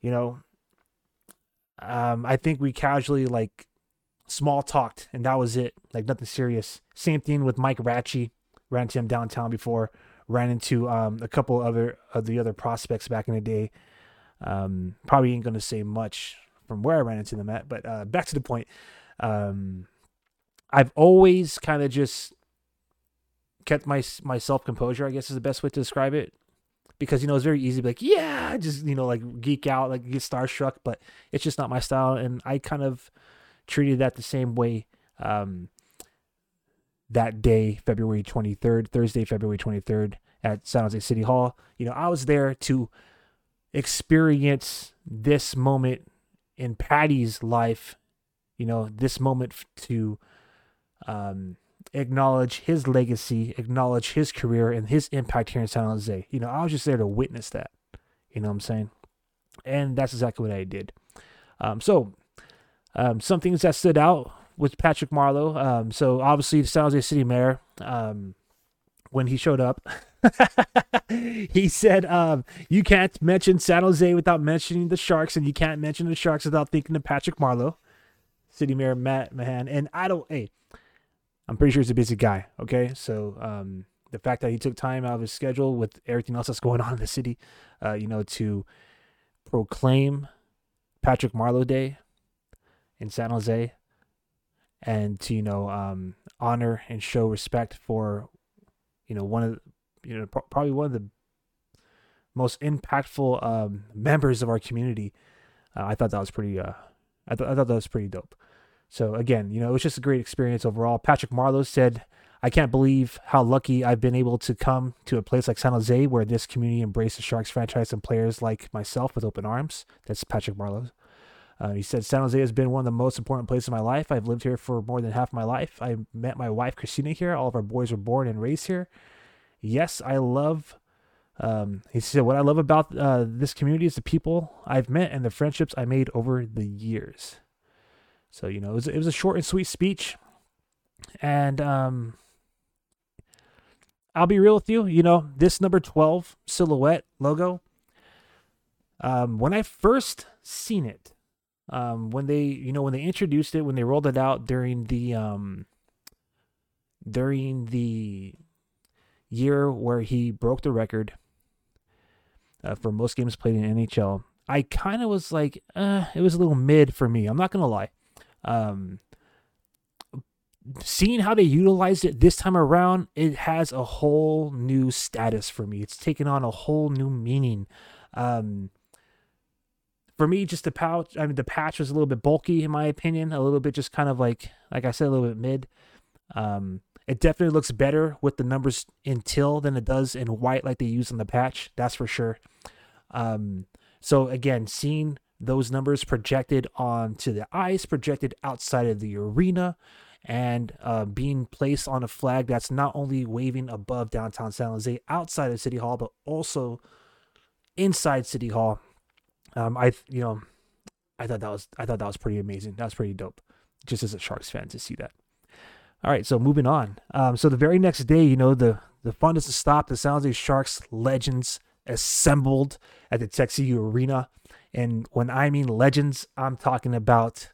you know, um, I think we casually like small talked and that was it. Like nothing serious. Same thing with Mike Ricci. Ran into him downtown before. Ran into um, a couple other of the other prospects back in the day. Um, probably ain't gonna say much from where I ran into them at, but uh, back to the point. Um, I've always kind of just kept my my self composure. I guess is the best way to describe it because you know it's very easy to be like yeah just you know like geek out like get starstruck but it's just not my style and i kind of treated that the same way um, that day february 23rd thursday february 23rd at san jose city hall you know i was there to experience this moment in patty's life you know this moment to um, acknowledge his legacy, acknowledge his career and his impact here in San Jose. You know, I was just there to witness that. You know what I'm saying? And that's exactly what I did. Um, so, um, some things that stood out with Patrick Marleau. Um, so, obviously, the San Jose City Mayor, um, when he showed up, he said, um, You can't mention San Jose without mentioning the Sharks, and you can't mention the Sharks without thinking of Patrick Marleau, City Mayor Matt Mahan. And I don't, hey, I'm pretty sure he's a busy guy. Okay, so um, the fact that he took time out of his schedule with everything else that's going on in the city, uh, you know, to proclaim Patrick Marleau Day in San Jose, and to you know um, honor and show respect for, you know, one of you know probably one of the most impactful um, members of our community. Uh, I thought that was pretty. Uh, I, th- I thought that was pretty dope. So again, you know, it was just a great experience overall. Patrick Marleau said, I can't believe how lucky I've been able to come to a place like San Jose where this community embraced the Sharks franchise and players like myself with open arms. That's Patrick Marleau. Uh, he said, San Jose has been one of the most important places in my life. I've lived here for more than half my life. I met my wife, Christina, here. All of our boys were born and raised here. Yes, I love, um, he said, what I love about uh, this community is the people I've met and the friendships I made over the years. So you know, it was it was a short and sweet speech, and um, I'll be real with you. You know, this number twelve silhouette logo. Um, when I first seen it, um, when they you know when they introduced it, when they rolled it out during the um, during the year where he broke the record uh, for most games played in NHL, I kind of was like, uh, it was a little mid for me. I'm not gonna lie. Um, seeing how they utilized it this time around, it has a whole new status for me. It's taken on a whole new meaning. Um, for me, just the pouch. I mean, the patch was a little bit bulky in my opinion. A little bit just kind of like, like I said, a little bit mid. Um, it definitely looks better with the numbers in teal than it does in white, like they use on the patch. That's for sure. Um, so again, seeing those numbers projected onto the ice, projected outside of the arena, and uh, being placed on a flag that's not only waving above downtown San Jose outside of City Hall, but also inside City Hall. Um, I you know, I thought that was I thought that was pretty amazing. That was pretty dope, just as a Sharks fan to see that. All right, so moving on. Um, so the very next day, you know, the the fun is to stop. The San Jose Sharks legends assembled at the TechCU Arena, and when I mean legends, I'm talking about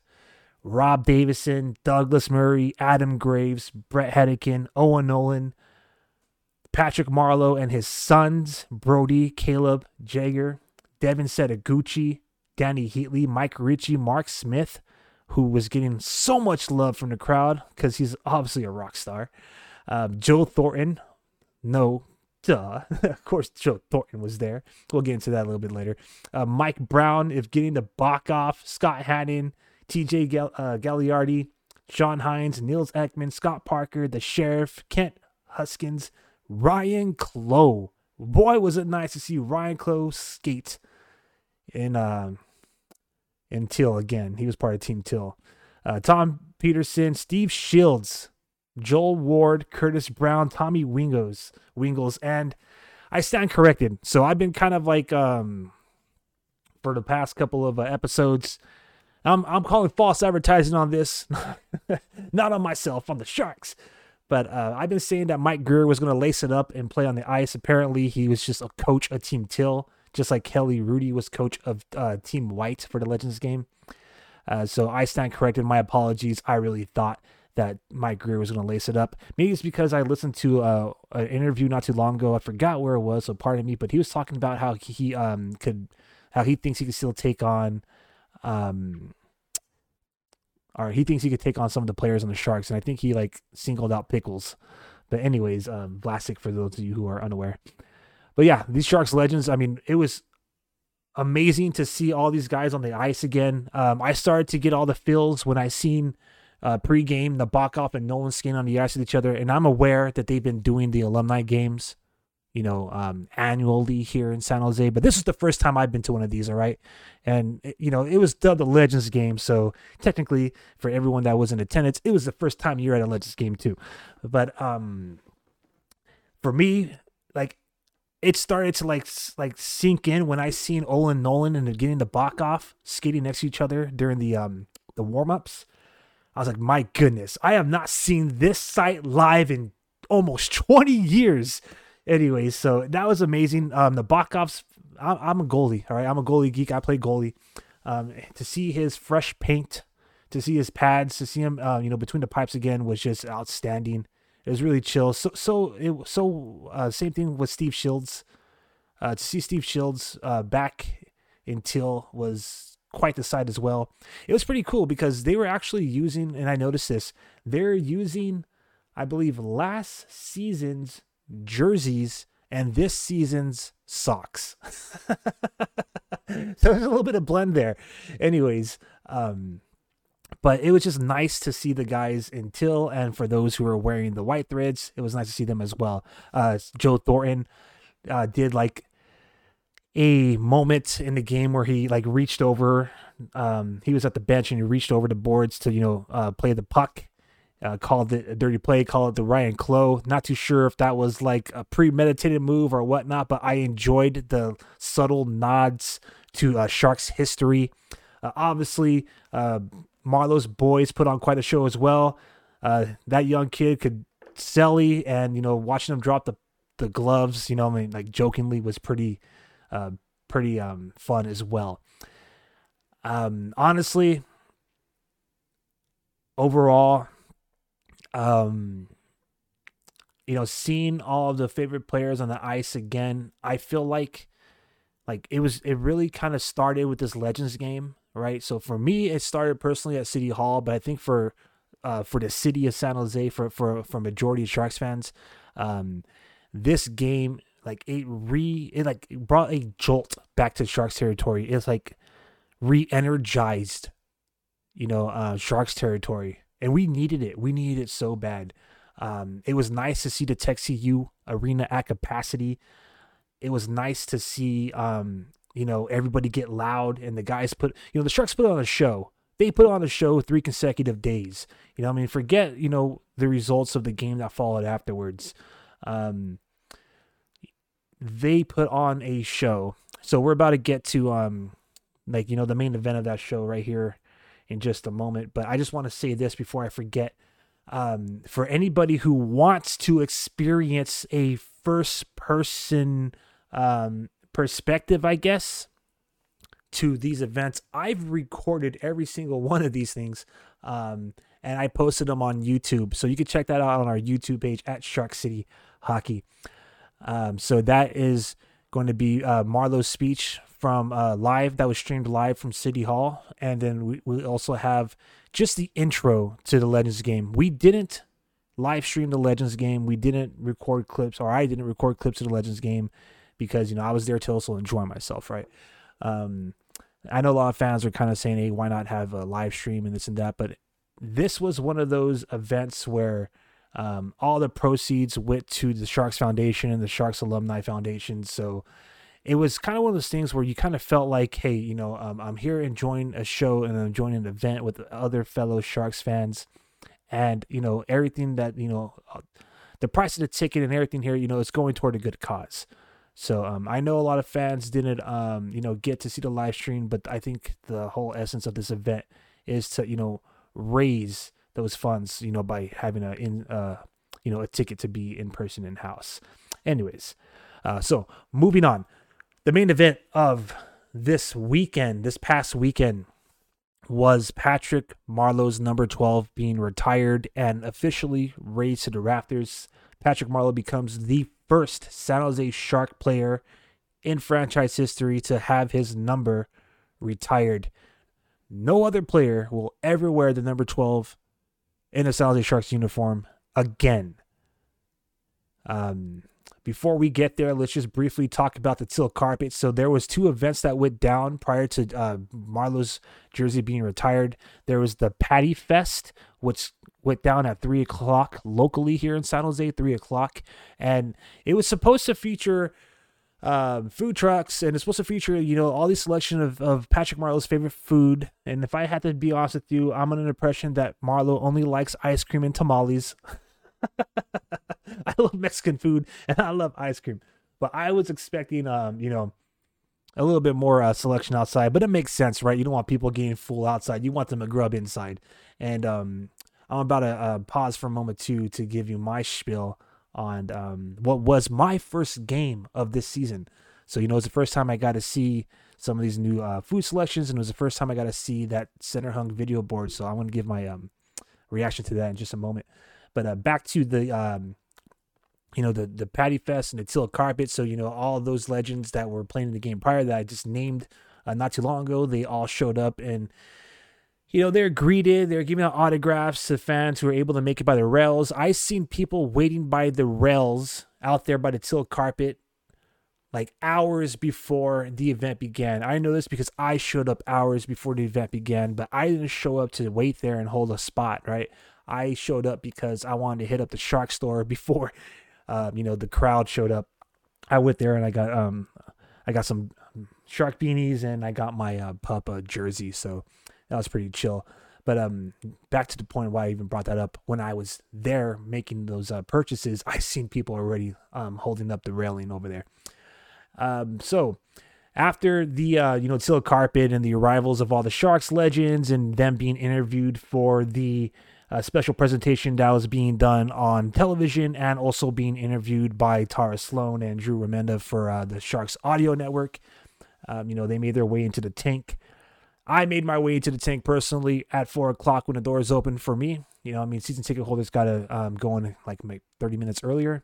Rob Davison, Douglas Murray, Adam Graves, Bret Hedican, Owen Nolan, Patrick Marleau and his sons, Brody, Caleb, Jagger, Devin Setoguchi, Dany Heatley, Mike Ricci, Mark Smith, who was getting so much love from the crowd because he's obviously a rock star. Um, Joe Thornton, no, duh. of course, Joe Thornton was there. We'll get into that a little bit later. Uh, Mike Brown, Evgeni Nabokov, Scott Hannan, TJ Gal- uh, Gagliardi, Sean Hines, Nils Ekman, Scott Parker, the Sheriff, Kent Huskins, Ryan Clowe. Boy, was it nice to see Ryan Clowe skate in uh, in Teal again. He was part of Team Teal. Uh, Tom Peterson, Steve Shields, Joel Ward, Curtis Brown, Tommy Wingos, Wingels, and I stand corrected. So I've been kind of like um for the past couple of uh, episodes. I'm I'm calling false advertising on this, not on myself, on the Sharks. But uh, I've been saying that Mike Grier was going to lace it up and play on the ice. Apparently, he was just a coach of Team Till, just like Kelly Hrudey was coach of uh, Team White for the Legends game. Uh, so I stand corrected. My apologies. I really thought that Mike Grier was going to lace it up. Maybe it's because I listened to uh, an interview not too long ago. I forgot where it was, so pardon me. But he was talking about how he um, could, how he thinks he could still take on um, or he thinks he could take on some of the players on the Sharks, and I think he like singled out Pickles. But anyways, um, Vlasic for those of you who are unaware. But yeah, these Sharks legends. I mean, it was amazing to see all these guys on the ice again. Um, I started to get all the feels when I seen uh, pregame Nabokov and Nolan skating on the ice with each other, and I'm aware that they've been doing the alumni games you know, um, annually here in San Jose. But this is the first time I've been to one of these, all right? And, you know, it was the, the Legends game. So technically, for everyone that was in attendance, it was the first time you're at a Legends game, too. But um, for me, like, it started to like like sink in when I seen Owen Nolan and Evgeni Nabokov skating next to each other during the um the warm ups. I was like, my goodness, I have not seen this sight live in almost 20 years anyways, so that was amazing. Um, Nabokov's, I'm, I'm a goalie. All right, I'm a goalie geek. I play goalie. Um, to see his fresh paint, to see his pads, to see him, uh, you know, between the pipes again was just outstanding. It was really chill. So, so it so uh, same thing with Steve Shields. Uh, to see Steve Shields uh, back in Teal was quite the sight as well. It was pretty cool because they were actually using, and I noticed this, they're using, I believe, last season's jerseys and this season's socks. so there's a little bit of blend there. Anyways, um, but it was just nice to see the guys in Till, and for those who were wearing the white threads, it was nice to see them as well. Uh, Joe Thornton uh, did like a moment in the game where he like reached over. Um, he was at the bench and he reached over the boards to you know uh, play the puck uh, called it a dirty play, called it the Ryan Clowe. Not too sure if that was like a premeditated move or whatnot, but I enjoyed the subtle nods to uh, Sharks history. Uh, obviously, uh, Marleau's boys put on quite a show as well. Uh, that young kid could selly, and you know, watching him drop the the gloves, you know, I mean, like jokingly, was pretty, uh, pretty um, fun as well. Um, honestly, overall, um, you know, seeing all of the favorite players on the ice again, I feel like like it was it really kind of started with this Legends game, right? So for me, it started personally at City Hall, but I think for uh, for the city of San Jose, for for for majority of Sharks fans, um, this game like it re it like brought a jolt back to Sharks territory. It's like re-energized, you know, uh, Sharks territory, and we needed it. We needed it so bad. Um, it was nice to see the Tech CU arena at capacity. It was nice to see, um, you know, everybody get loud and the guys put, you know, the Sharks put on a show. They put on a show three consecutive days. You know, I mean, forget, you know, the results of the game that followed afterwards. Um, they put on a show. So we're about to get to, um, like, you know, the main event of that show right here in just a moment. But I just want to say this before I forget um, for anybody who wants to experience a first person um, perspective, I guess, to these events, I've recorded every single one of these things. Um, and I posted them on YouTube. So you can check that out on our YouTube page at Shark City Hockey. Um, so that is going to be uh, Marleau's speech from uh, live that was streamed live from City Hall, and then we, we also have just the intro to the Legends game. We didn't live stream the Legends game. We didn't record clips, or I didn't record clips of the Legends game because you know I was there to also enjoy myself, right? Um, I know a lot of fans are kind of saying, "Hey, why not have a live stream and this and that?" But this was one of those events where um, all the proceeds went to the Sharks Foundation and the Sharks Alumni Foundation. So it was kind of one of those things where you kind of felt like, hey, you know, um, I'm here enjoying a show and I'm joining an event with other fellow Sharks fans, and you know everything that you know, the price of the ticket and everything here, you know, it's going toward a good cause. So um, I know a lot of fans didn't, um, you know, get to see the live stream, but I think the whole essence of this event is to, you know, raise those funds, you know, by having a in, uh, you know, a ticket to be in person in house. Anyways, uh, so moving on the main event of this weekend, this past weekend, was Patrick Marleau's number 12 being retired and officially raised to the rafters. Patrick Marleau becomes the first San Jose Shark player in franchise history to have his number retired. No other player will ever wear the number 12 in a San Jose Sharks uniform again. Um, before we get there, let's just briefly talk about the teal carpet. So there was two events that went down prior to uh, Marleau's jersey being retired. There was the Patty Fest, which went down at three o'clock locally here in San Jose, three o'clock, and it was supposed to feature um, food trucks and it's supposed to feature you know all these selection of, of Patrick Marleau's favorite food. And if I had to be honest with you, I'm under the impression that Marleau only likes ice cream and tamales. I love Mexican food and I love ice cream, but I was expecting, um, you know, a little bit more uh, selection outside. But it makes sense, right? You don't want people getting full outside. You want them to grub inside. And um, I'm about to uh, pause for a moment too to give you my spiel on um, what was my first game of this season. So you know, it's the first time I got to see some of these new uh, food selections, and it was the first time I got to see that center hung video board. So I'm going to give my um, reaction to that in just a moment. But uh, back to the um, you know the the Patty Fest and the Teal Carpet. So you know all those legends that were playing in the game prior that I just named uh, not too long ago. They all showed up and you know they're greeted. They're giving out autographs to fans who are able to make it by the rails. I've seen people waiting by the rails out there by the Teal Carpet like hours before the event began. I know this because I showed up hours before the event began, but I didn't show up to wait there and hold a spot, right? I showed up because I wanted to hit up the shark store before, um, you know, the crowd showed up. I went there and I got um, I got some shark beanies and I got my uh, pup uh, jersey, so that was pretty chill. But um, back to the point why I even brought that up. When I was there making those uh, purchases, I seen people already um, holding up the railing over there. Um, so after the uh, you know teal carpet and the arrivals of all the sharks legends and them being interviewed for the a special presentation that was being done on television and also being interviewed by Tara Slone and Drew Remenda for uh, the Sharks Audio Network. Um, you know, they made their way into the tank. I made my way to the tank personally at four o'clock when the doors opened for me. You know, I mean, season ticket holders got to um, go in like 30 minutes earlier.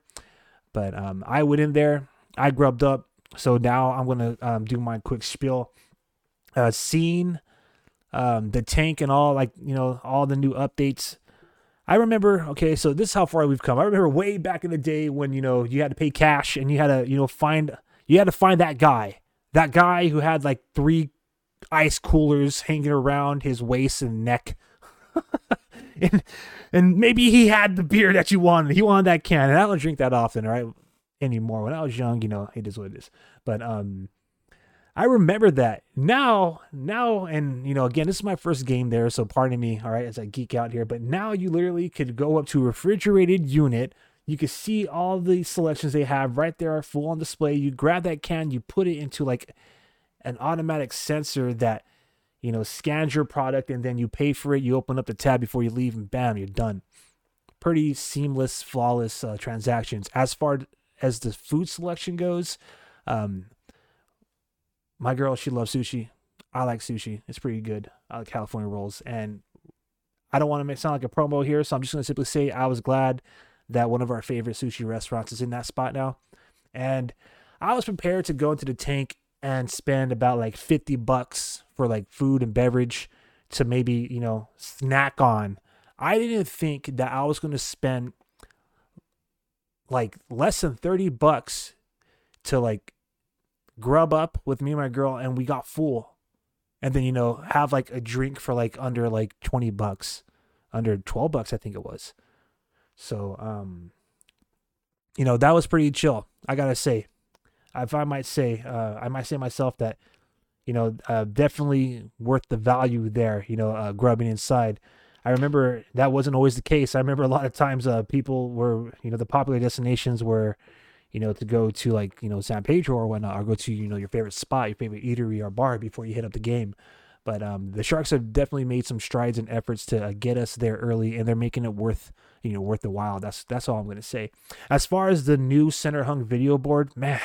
But um, I went in there, I grubbed up. So now I'm going to um, do my quick spiel. Uh, seeing um, the tank and all like you know all the new updates. I remember, okay, so this is how far we've come. I remember way back in the day when you know you had to pay cash and you had to you know find you had to find that guy, that guy who had like three ice coolers hanging around his waist and neck. and and maybe he had the beer that you wanted. He wanted that can, and I don't drink that often, right? Anymore. When I was young, you know, it is what it is. But um, I remember that now, now, and you know, again, this is my first game there, so pardon me, all right, as I geek out here. But now you literally could go up to a refrigerated unit. You can see all the selections they have right there, are full on display. You grab that can, you put it into like an automatic sensor that you know scans your product, and then you pay for it. You open up the tab before you leave, and bam, you're done. Pretty seamless, flawless uh, transactions. As far as the food selection goes, um, my girl, she loves sushi. I like sushi. It's pretty good. I like California rolls. And I don't want to make sound like a promo here, so I'm just going to simply say I was glad that one of our favorite sushi restaurants is in that spot now. And I was prepared to go into the tank and spend about like 50 bucks for like food and beverage to maybe, you know, snack on. I didn't think that I was going to spend like less than 30 bucks to like grub up with me and my girl and we got full. And then you know have like a drink for like under like 20 bucks under 12 bucks i think it was. So um you know that was pretty chill i gotta say if i might say uh i might say myself that you know uh, definitely worth the value there you know uh, grubbing inside i remember that wasn't always the case i remember a lot of times uh people were you know the popular destinations were you know, to go to like, you know, San Pedro or whatnot, or go to, you know, your favorite spot, your favorite eatery or bar before you hit up the game. But um, the Sharks have definitely made some strides and efforts to uh, get us there early, and they're making it worth, you know, worth the while. That's that's all I'm gonna say. As far as the new center hung video board, man,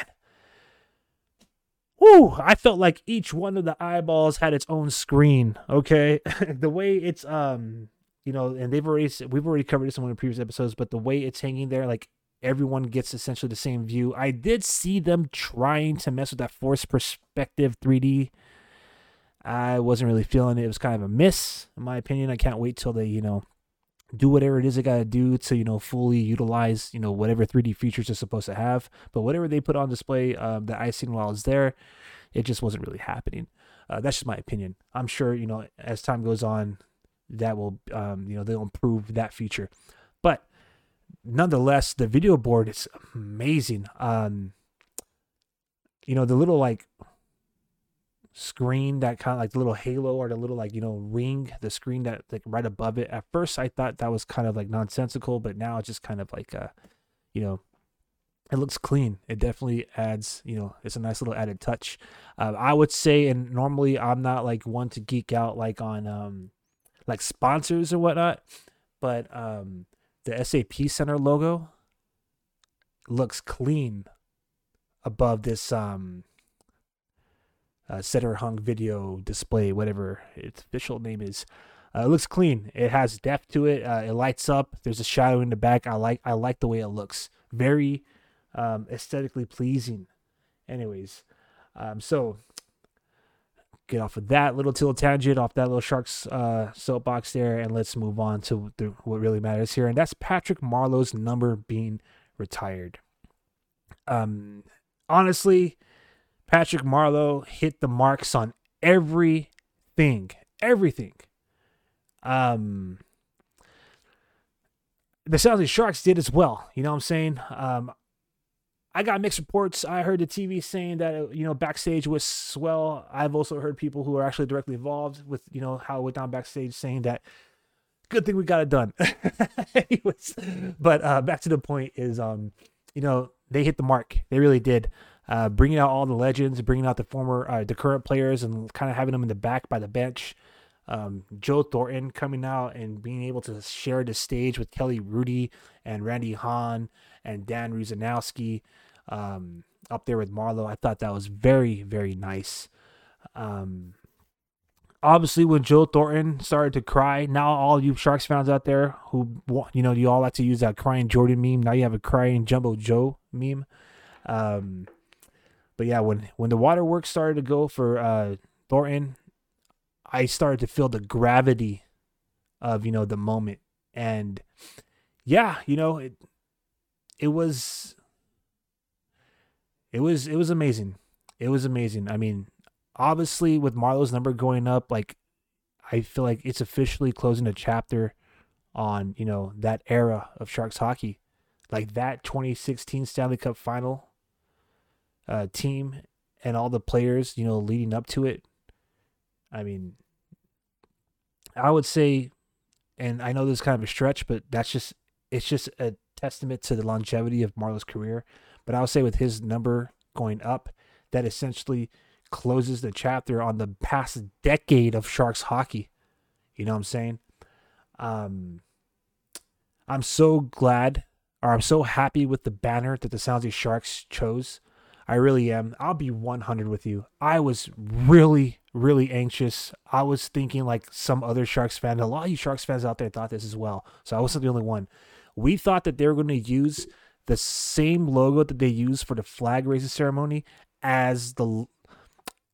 Woo! I felt like each one of the eyeballs had its own screen. Okay, the way it's um, you know, and they've already we've already covered this in one of the previous episodes, but the way it's hanging there, like everyone gets essentially the same view. I did see them trying to mess with that forced perspective 3D. I wasn't really feeling it. It was kind of a miss, in my opinion. I can't wait till they, you know, do whatever it is they got to do to, you know, fully utilize, you know, whatever 3D features they're supposed to have. But whatever they put on display um, that I seen while I was there, it just wasn't really happening. Uh, that's just my opinion. I'm sure, you know, as time goes on, that will, um, you know, they'll improve that feature. But nonetheless, the video board is amazing. Um, you know, the little like screen that kind of like the little halo or the little like you know ring the screen that like right above it. At first i thought that was kind of like nonsensical but now it's just kind of like uh you know it looks clean. It definitely adds you know it's a nice little added touch. Uh, i would say and normally i'm not like one to geek out like on um like sponsors or whatnot but um the SAP Center logo looks clean above this um uh, center hung video display, whatever its official name is. Uh, it looks clean. It has depth to it. Uh, it lights up. There's a shadow in the back. I like I like the way it looks. Very um, aesthetically pleasing. Anyways, um, so get off of that little till tangent, off that little Sharks uh, soapbox there, and let's move on to the, what really matters here, and that's Patrick Marleau's number being retired. Um, honestly, Patrick Marleau hit the marks on everything, everything. Um, the Jose Sharks did as well. You know what I'm saying? Um, I got mixed reports. I heard the TV saying that you know backstage was swell. I've also heard people who are actually directly involved with you know how it went down backstage saying that good thing we got it done. Anyways, but uh, back to the point is um you know they hit the mark. They really did. Uh, bringing out all the legends, bringing out the former, uh, the current players, and kind of having them in the back by the bench. Um, Joe Thornton coming out and being able to share the stage with Kelly Hrudey and Randy Hahn and Dan Rusanowsky um, up there with Marleau. I thought that was very, very nice. Um, obviously, when Joe Thornton started to cry, now all you Sharks fans out there who, you know, you all like to use that crying Jordan meme. Now you have a crying Jumbo Joe meme. Um, but yeah, when when the waterworks started to go for uh, Thornton, I started to feel the gravity of you know the moment, and yeah, you know it it was it was it was amazing. It was amazing. I mean, obviously with Marleau's number going up, like I feel like it's officially closing a chapter on you know that era of Sharks hockey, like that 2016 Stanley Cup Final uh, team and all the players you know leading up to it. I mean, I would say, and I know this is kind of a stretch, but that's just it's just a testament to the longevity of Marleau's career. But I would say with his number going up, that essentially closes the chapter on the past decade of Sharks hockey. You know what I'm saying? Um, I'm so glad, or I'm so happy with the banner that the San Jose Sharks chose. I really am. I'll be 100 with you. I was really, really anxious. I was thinking like some other Sharks fan. A lot of you Sharks fans out there thought this as well. So I wasn't the only one. We thought that they were going to use the same logo that they used for the flag raising ceremony as the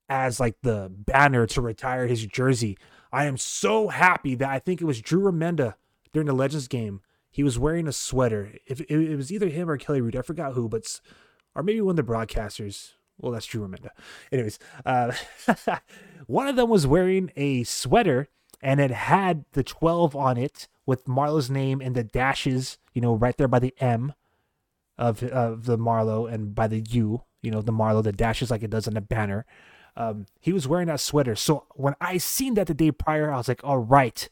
as like the banner to retire his jersey. I am so happy that I think it was Drew Remenda during the Legends game. He was wearing a sweater. If it, was either him or Kelly Reed, I forgot who, but or maybe one of the broadcasters. Well, that's Drew Remenda. Anyways, uh, one of them was wearing a sweater and it had the 12 on it with Marleau's name and the dashes, you know, right there by the M of of the Marleau and by the U, you know, the Marleau, the dashes like it does on the banner. Um, he was wearing that sweater. So when I seen that the day prior, I was like, all right,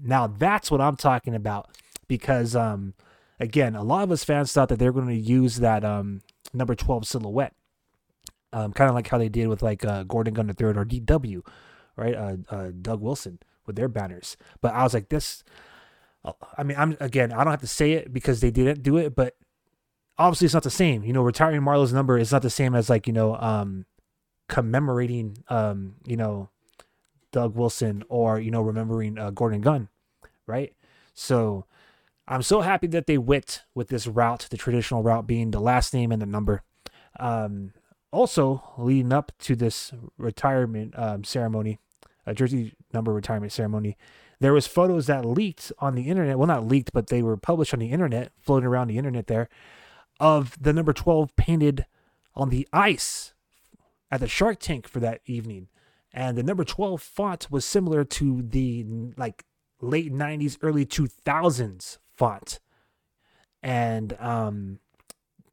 now that's what I'm talking about. Because um, again, a lot of us fans thought that they're going to use that um, number 12 silhouette. Um, kind of like how they did with like uh, Gordon Gunner Third or DW, right? Uh, uh, Doug Wilson with their banners. But I was like, this. Uh, I mean, I'm again. I don't have to say it because they didn't do it, but obviously it's not the same. You know, retiring Marleau's number is not the same as like you know, um, commemorating, um, you know, Doug Wilson or you know, remembering uh, Gordon Gunn, right? So I'm so happy that they went with this route, the traditional route being the last name and the number. Um, also, leading up to this retirement um, ceremony, a jersey number retirement ceremony, there was photos that leaked on the internet. Well, not leaked, but they were published on the internet, floating around the internet there, of the number 12 painted on the ice at the Shark Tank for that evening. And the number 12 font was similar to the like late 90s, early 2000s font. And um,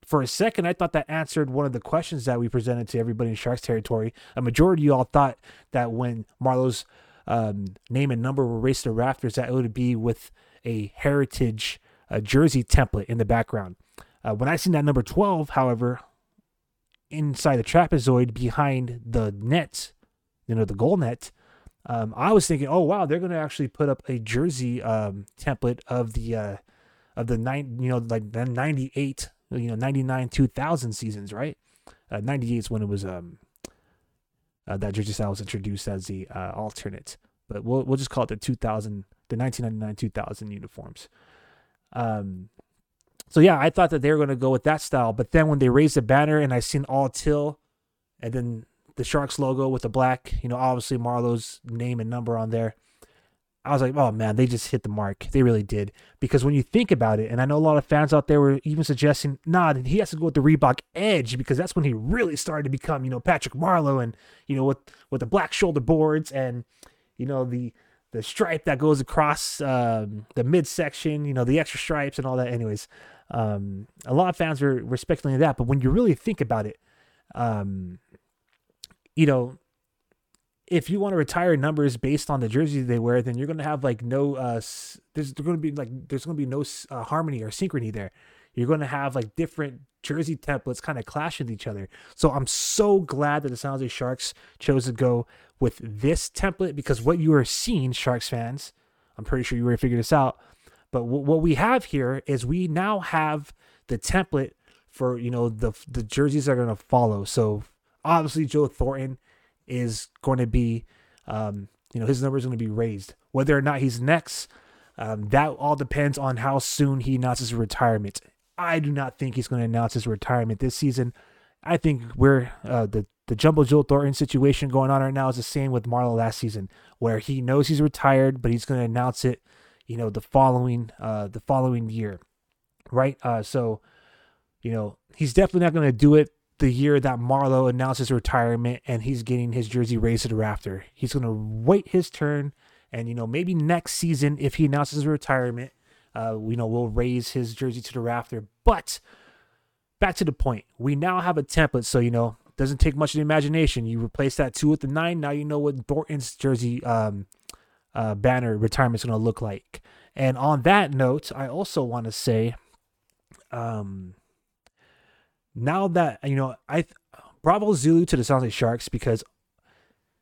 for a second, I thought that answered one of the questions that we presented to everybody in Sharks territory. A majority of you all thought that when Marleau's um, name and number were raised to rafters, that it would be with a heritage uh, jersey template in the background. Uh, when I seen that number 12, however, inside the trapezoid behind the net, you know, the goal net, um, I was thinking, oh wow, they're going to actually put up a jersey um, template of the uh, of the nine, you know, like the '98, you know, '99, 2000 seasons, right? Uh, '98 is when it was um, uh, that jersey style was introduced as the uh, alternate, but we'll we'll just call it the 2000, the 1999 2000 uniforms. Um, so yeah, I thought that they were going to go with that style, but then when they raised the banner and I seen all till, and then the Sharks logo with the black, you know, obviously Marleau's name and number on there. I was like, oh man, they just hit the mark. They really did. Because when you think about it, and I know a lot of fans out there were even suggesting, nah, he has to go with the Reebok Edge because that's when he really started to become, you know, Patrick Marleau and, you know, with with the black shoulder boards and, you know, the the stripe that goes across um, the midsection, you know, the extra stripes and all that. Anyways, um, a lot of fans were, speculating that, but when you really think about it, um, you know, if you want to retire numbers based on the jersey they wear, then you're going to have like no, uh, there's going to be like, there's going to be no uh, harmony or synchrony there. You're going to have like different jersey templates kind of clash with each other. So I'm so glad that the San Jose Sharks chose to go with this template because what you are seeing, Sharks fans, I'm pretty sure you already figured this out, but w- what we have here is we now have the template for you know the the jerseys are going to follow. So obviously Joe Thornton is going to be, um, you know, his number is going to be raised. Whether or not he's next, um, that all depends on how soon he announces retirement. I do not think he's going to announce his retirement this season. I think we're uh, the the Jumbo Joe Thornton situation going on right now is the same with Marleau last season, where he knows he's retired, but he's going to announce it you know the following uh the following year right uh so you know he's definitely not going to do it the year that Marleau announces retirement and he's getting his jersey raised to the rafter. He's going to wait his turn, and you know maybe next season if he announces retirement, uh, know we'll raise his jersey to the rafter. But back to the point, we now have a template, so you know doesn't take much of the imagination. You replace that two with the nine. Now you know what Thornton's jersey um, uh, banner retirement is going to look like. And on that note, I also want to say, um, now that you know, I bravo Zulu to the San Jose Sharks because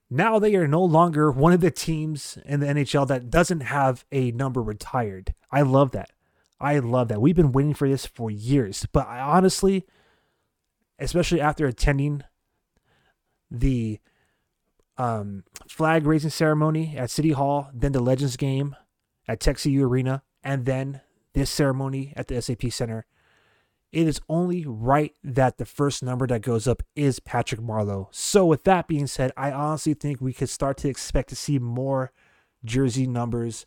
now they are no longer one of the teams in the NHL that doesn't have a number retired. I love that. I love that. We've been waiting for this for years, but I honestly, especially after attending the um, flag raising ceremony at City Hall, then the Legends game at TechCU Arena, and then this ceremony at the SAP Center, it is only right that the first number that goes up is Patrick Marleau. So, with that being said, I honestly think we could start to expect to see more jersey numbers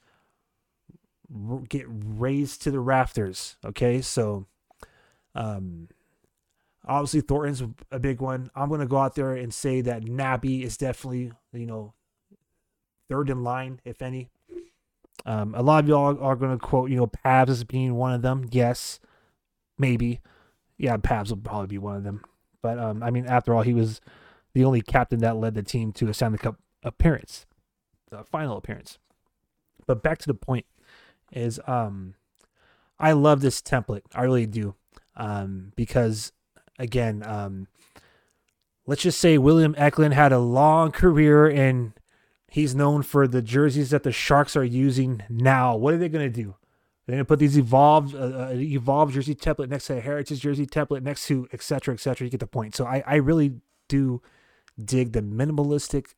get raised to the rafters. Okay, so um, obviously Thornton's a big one. I'm gonna go out there and say that Nabby is definitely you know third in line, if any. Um, a lot of y'all are gonna quote you know Pabs as being one of them. Yes, maybe. Yeah, Pabs will probably be one of them. But um, I mean, after all, he was the only captain that led the team to a Stanley Cup appearance, the final appearance. But back to the point is um I love this template. I really do. Um because again, um let's just say William Eklund had a long career and he's known for the jerseys that the Sharks are using now. What are they going to do? They're going to put these evolved uh, uh, evolved jersey template next to a heritage jersey template next to et cetera, et cetera. You get the point. So I, I really do dig the minimalistic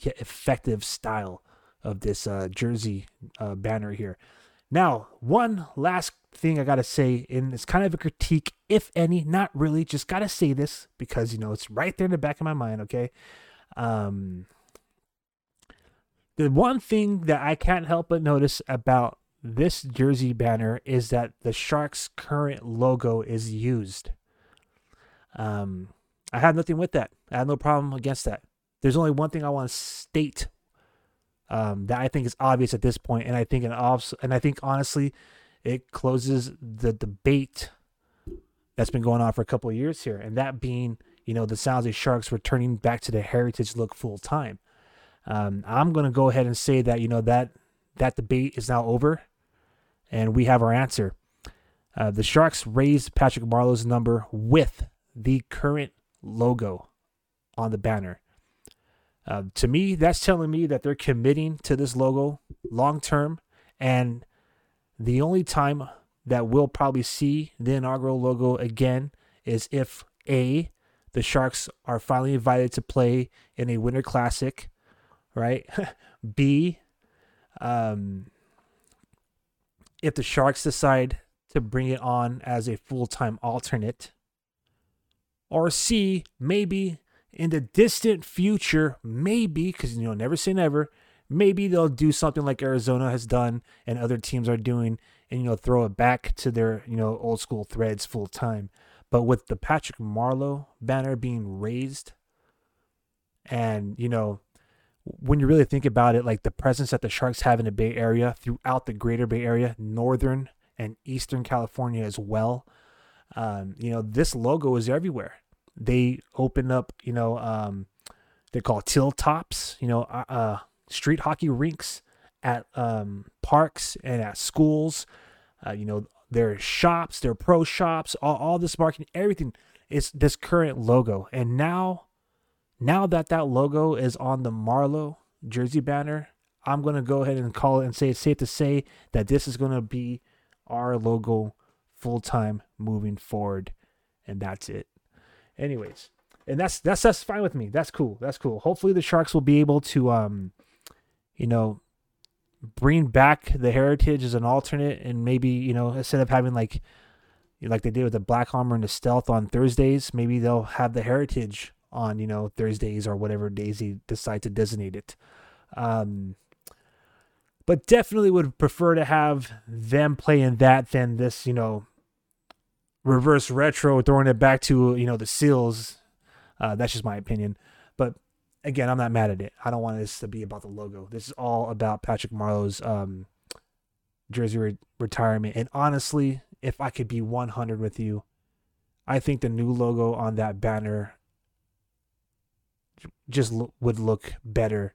yet effective style of this uh, jersey uh, banner here. Now, one last thing I got to say, and it's kind of a critique, if any, not really, just got to say this because, you know, it's right there in the back of my mind, okay? Um, the one thing that I can't help but notice about this jersey banner is that the Sharks' current logo is used. Um, I have nothing with that. I have no problem against that. There's only one thing I want to state um, that I think is obvious at this point, and I think an obs- and I think honestly, it closes the debate that's been going on for a couple of years here, and that being you know the San Jose Sharks returning back to the heritage look full time. Um, I'm gonna go ahead and say that you know that that debate is now over, and we have our answer. Uh, the Sharks raised Patrick Marleau's number with the current logo on the banner. Uh, to me, that's telling me that they're committing to this logo long term. And the only time that we'll probably see the inaugural logo again is if A, the Sharks are finally invited to play in a Winter Classic, right? B, um, if the Sharks decide to bring it on as a full time alternate, or C, maybe in the distant future, maybe, because you know, never say never, maybe they'll do something like Arizona has done and other teams are doing and, you know, throw it back to their, you know, old school threads full time. But with the Patrick Marleau banner being raised, and, you know, when you really think about it, like the presence that the Sharks have in the Bay Area throughout the greater Bay Area, Northern and Eastern California as well, um, you know, this logo is everywhere they open up, you know, um, they call till tops, you know, uh, uh, street hockey rinks at um, parks and at schools. Uh, you know, their shops, their pro shops, all, all this marketing, everything is this current logo. And now, now that that logo is on the Marleau jersey banner, I'm going to go ahead and call it and say it's safe to say that this is going to be our logo full time moving forward. And that's it anyways, and that's that's that's fine with me. That's cool. That's cool. Hopefully the Sharks will be able to um, you know, bring back the heritage as an alternate, and maybe you know instead of having like like they did with the black armor and the stealth on Thursdays, maybe they'll have the heritage on you know Thursdays or whatever days he decides to designate it. Um, but definitely would prefer to have them playing that than this, you know, reverse retro, throwing it back to you know the Seals. Uh, that's just my opinion, but again, I'm not mad at it. I don't want this to be about the logo. This is all about Patrick Marleau's um, jersey re- retirement. And honestly, if I could be 100 with you, I think the new logo on that banner just lo- would look better.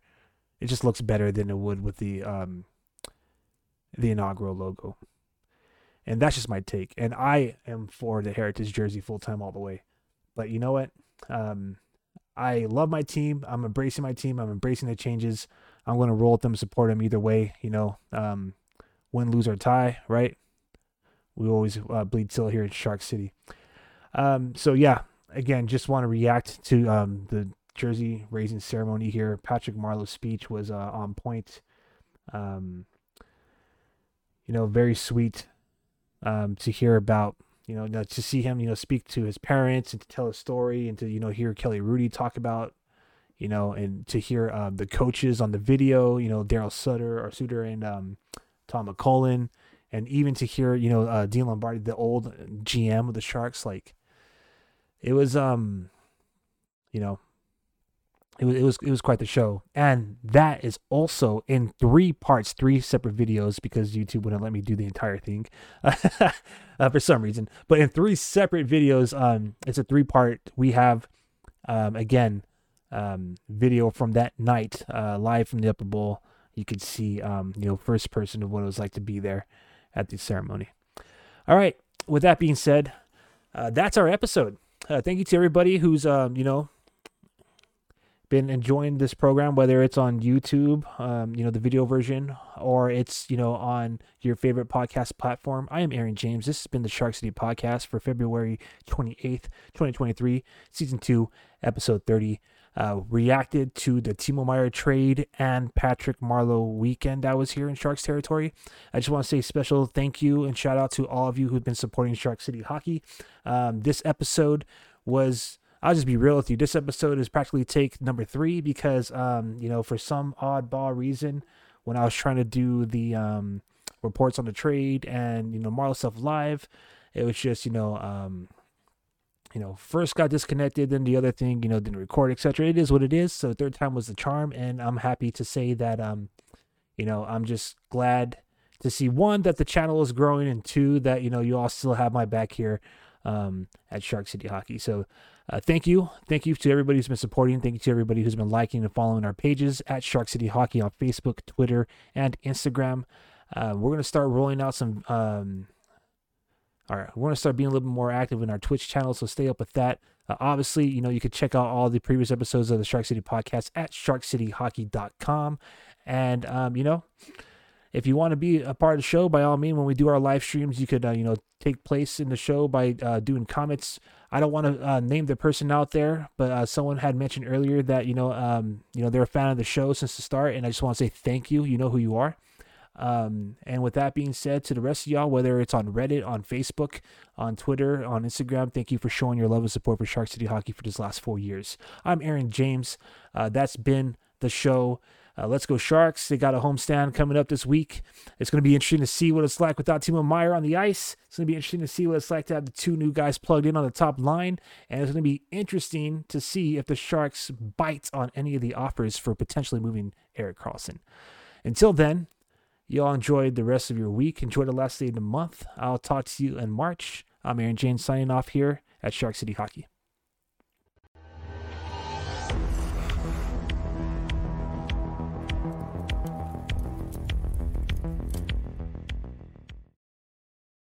It just looks better than it would with the um, the inaugural logo. And that's just my take. And I am for the heritage jersey full time all the way. But you know what? Um, I love my team. I'm embracing my team. I'm embracing the changes. I'm going to roll with them, support them either way. You know, um, win, lose, or tie, right? We always uh, bleed till here in Shark City. Um, so yeah, again, just want to react to um, the jersey raising ceremony here. Patrick Marleau's speech was uh, on point. Um, you know, very sweet um, to hear about you know, to see him, you know, speak to his parents and to tell a story and to, you know, hear Kelly Hrudey talk about, you know, and to hear um, the coaches on the video, you know, Daryl Sutter or Suter and um, Todd McLellan, and even to hear, you know, uh, Dean Lombardi, the old GM of the Sharks, like it was, um, you know, it was, it was it was quite the show. And that is also in three parts three separate videos because youtube wouldn't let me do the entire thing uh, for some reason. But in three separate videos um it's a three part. We have um again um video from that night uh live from the upper bowl. You could see um you know first person of what it was like to be there at the ceremony. All right. With that being said uh, that's our episode. Uh, thank you to everybody who's um you know been enjoying this program, whether it's on YouTube, um, you know, the video version, or it's, you know, on your favorite podcast platform. I am Aaron James. This has been the Shark City podcast for February 28th, 2023, season two, episode 30. Uh, reacted to the Timo Meier trade and Patrick Marleau weekend I was here in Sharks territory. I just want to say special thank you and shout out to all of you who've been supporting Shark City Hockey. Um, this episode was I'll just be real with you. This episode is practically take number three because, um, you know, for some oddball reason, when I was trying to do the um, reports on the trade and you know Marleau stuff live, it was just you know, um, you know, first got disconnected, then the other thing, you know, didn't record, etc. It is what it is. So third time was the charm, and I'm happy to say that, um, you know, I'm just glad to see one that the channel is growing, and two that you know you all still have my back here um, at Shark City Hockey. So uh, thank you. Thank you to everybody who's been supporting. Thank you to everybody who's been liking and following our pages at Shark City Hockey on Facebook, Twitter, and Instagram. Uh, we're going to start rolling out some. Um, all right, we're going to start being a little bit more active in our Twitch channel, so stay up with that. Uh, obviously, you know, you can check out all the previous episodes of the Shark City podcast at sharkcityhockey.com. And, um, you know, if you want to be a part of the show, by all means, when we do our live streams, you could, uh, you know, take place in the show by uh, doing comments. I don't want to uh, name the person out there, but uh, someone had mentioned earlier that you know, um, you know, they're a fan of the show since the start, and I just want to say thank you. You know who you are. Um, and with that being said, to the rest of y'all, whether it's on Reddit, on Facebook, on Twitter, on Instagram, thank you for showing your love and support for Shark City Hockey for these last four years. I'm Aaron James. Uh, that's been the show. Uh, let's go Sharks. They got a homestand coming up this week. It's going to be interesting to see what it's like without Timo Meier on the ice. It's going to be interesting to see what it's like to have the two new guys plugged in on the top line. And it's going to be interesting to see if the Sharks bite on any of the offers for potentially moving Erik Karlsson. Until then, y'all enjoy the rest of your week. Enjoy the last day of the month. I'll talk to you in March. I'm Aaron James signing off here at Shark City Hockey.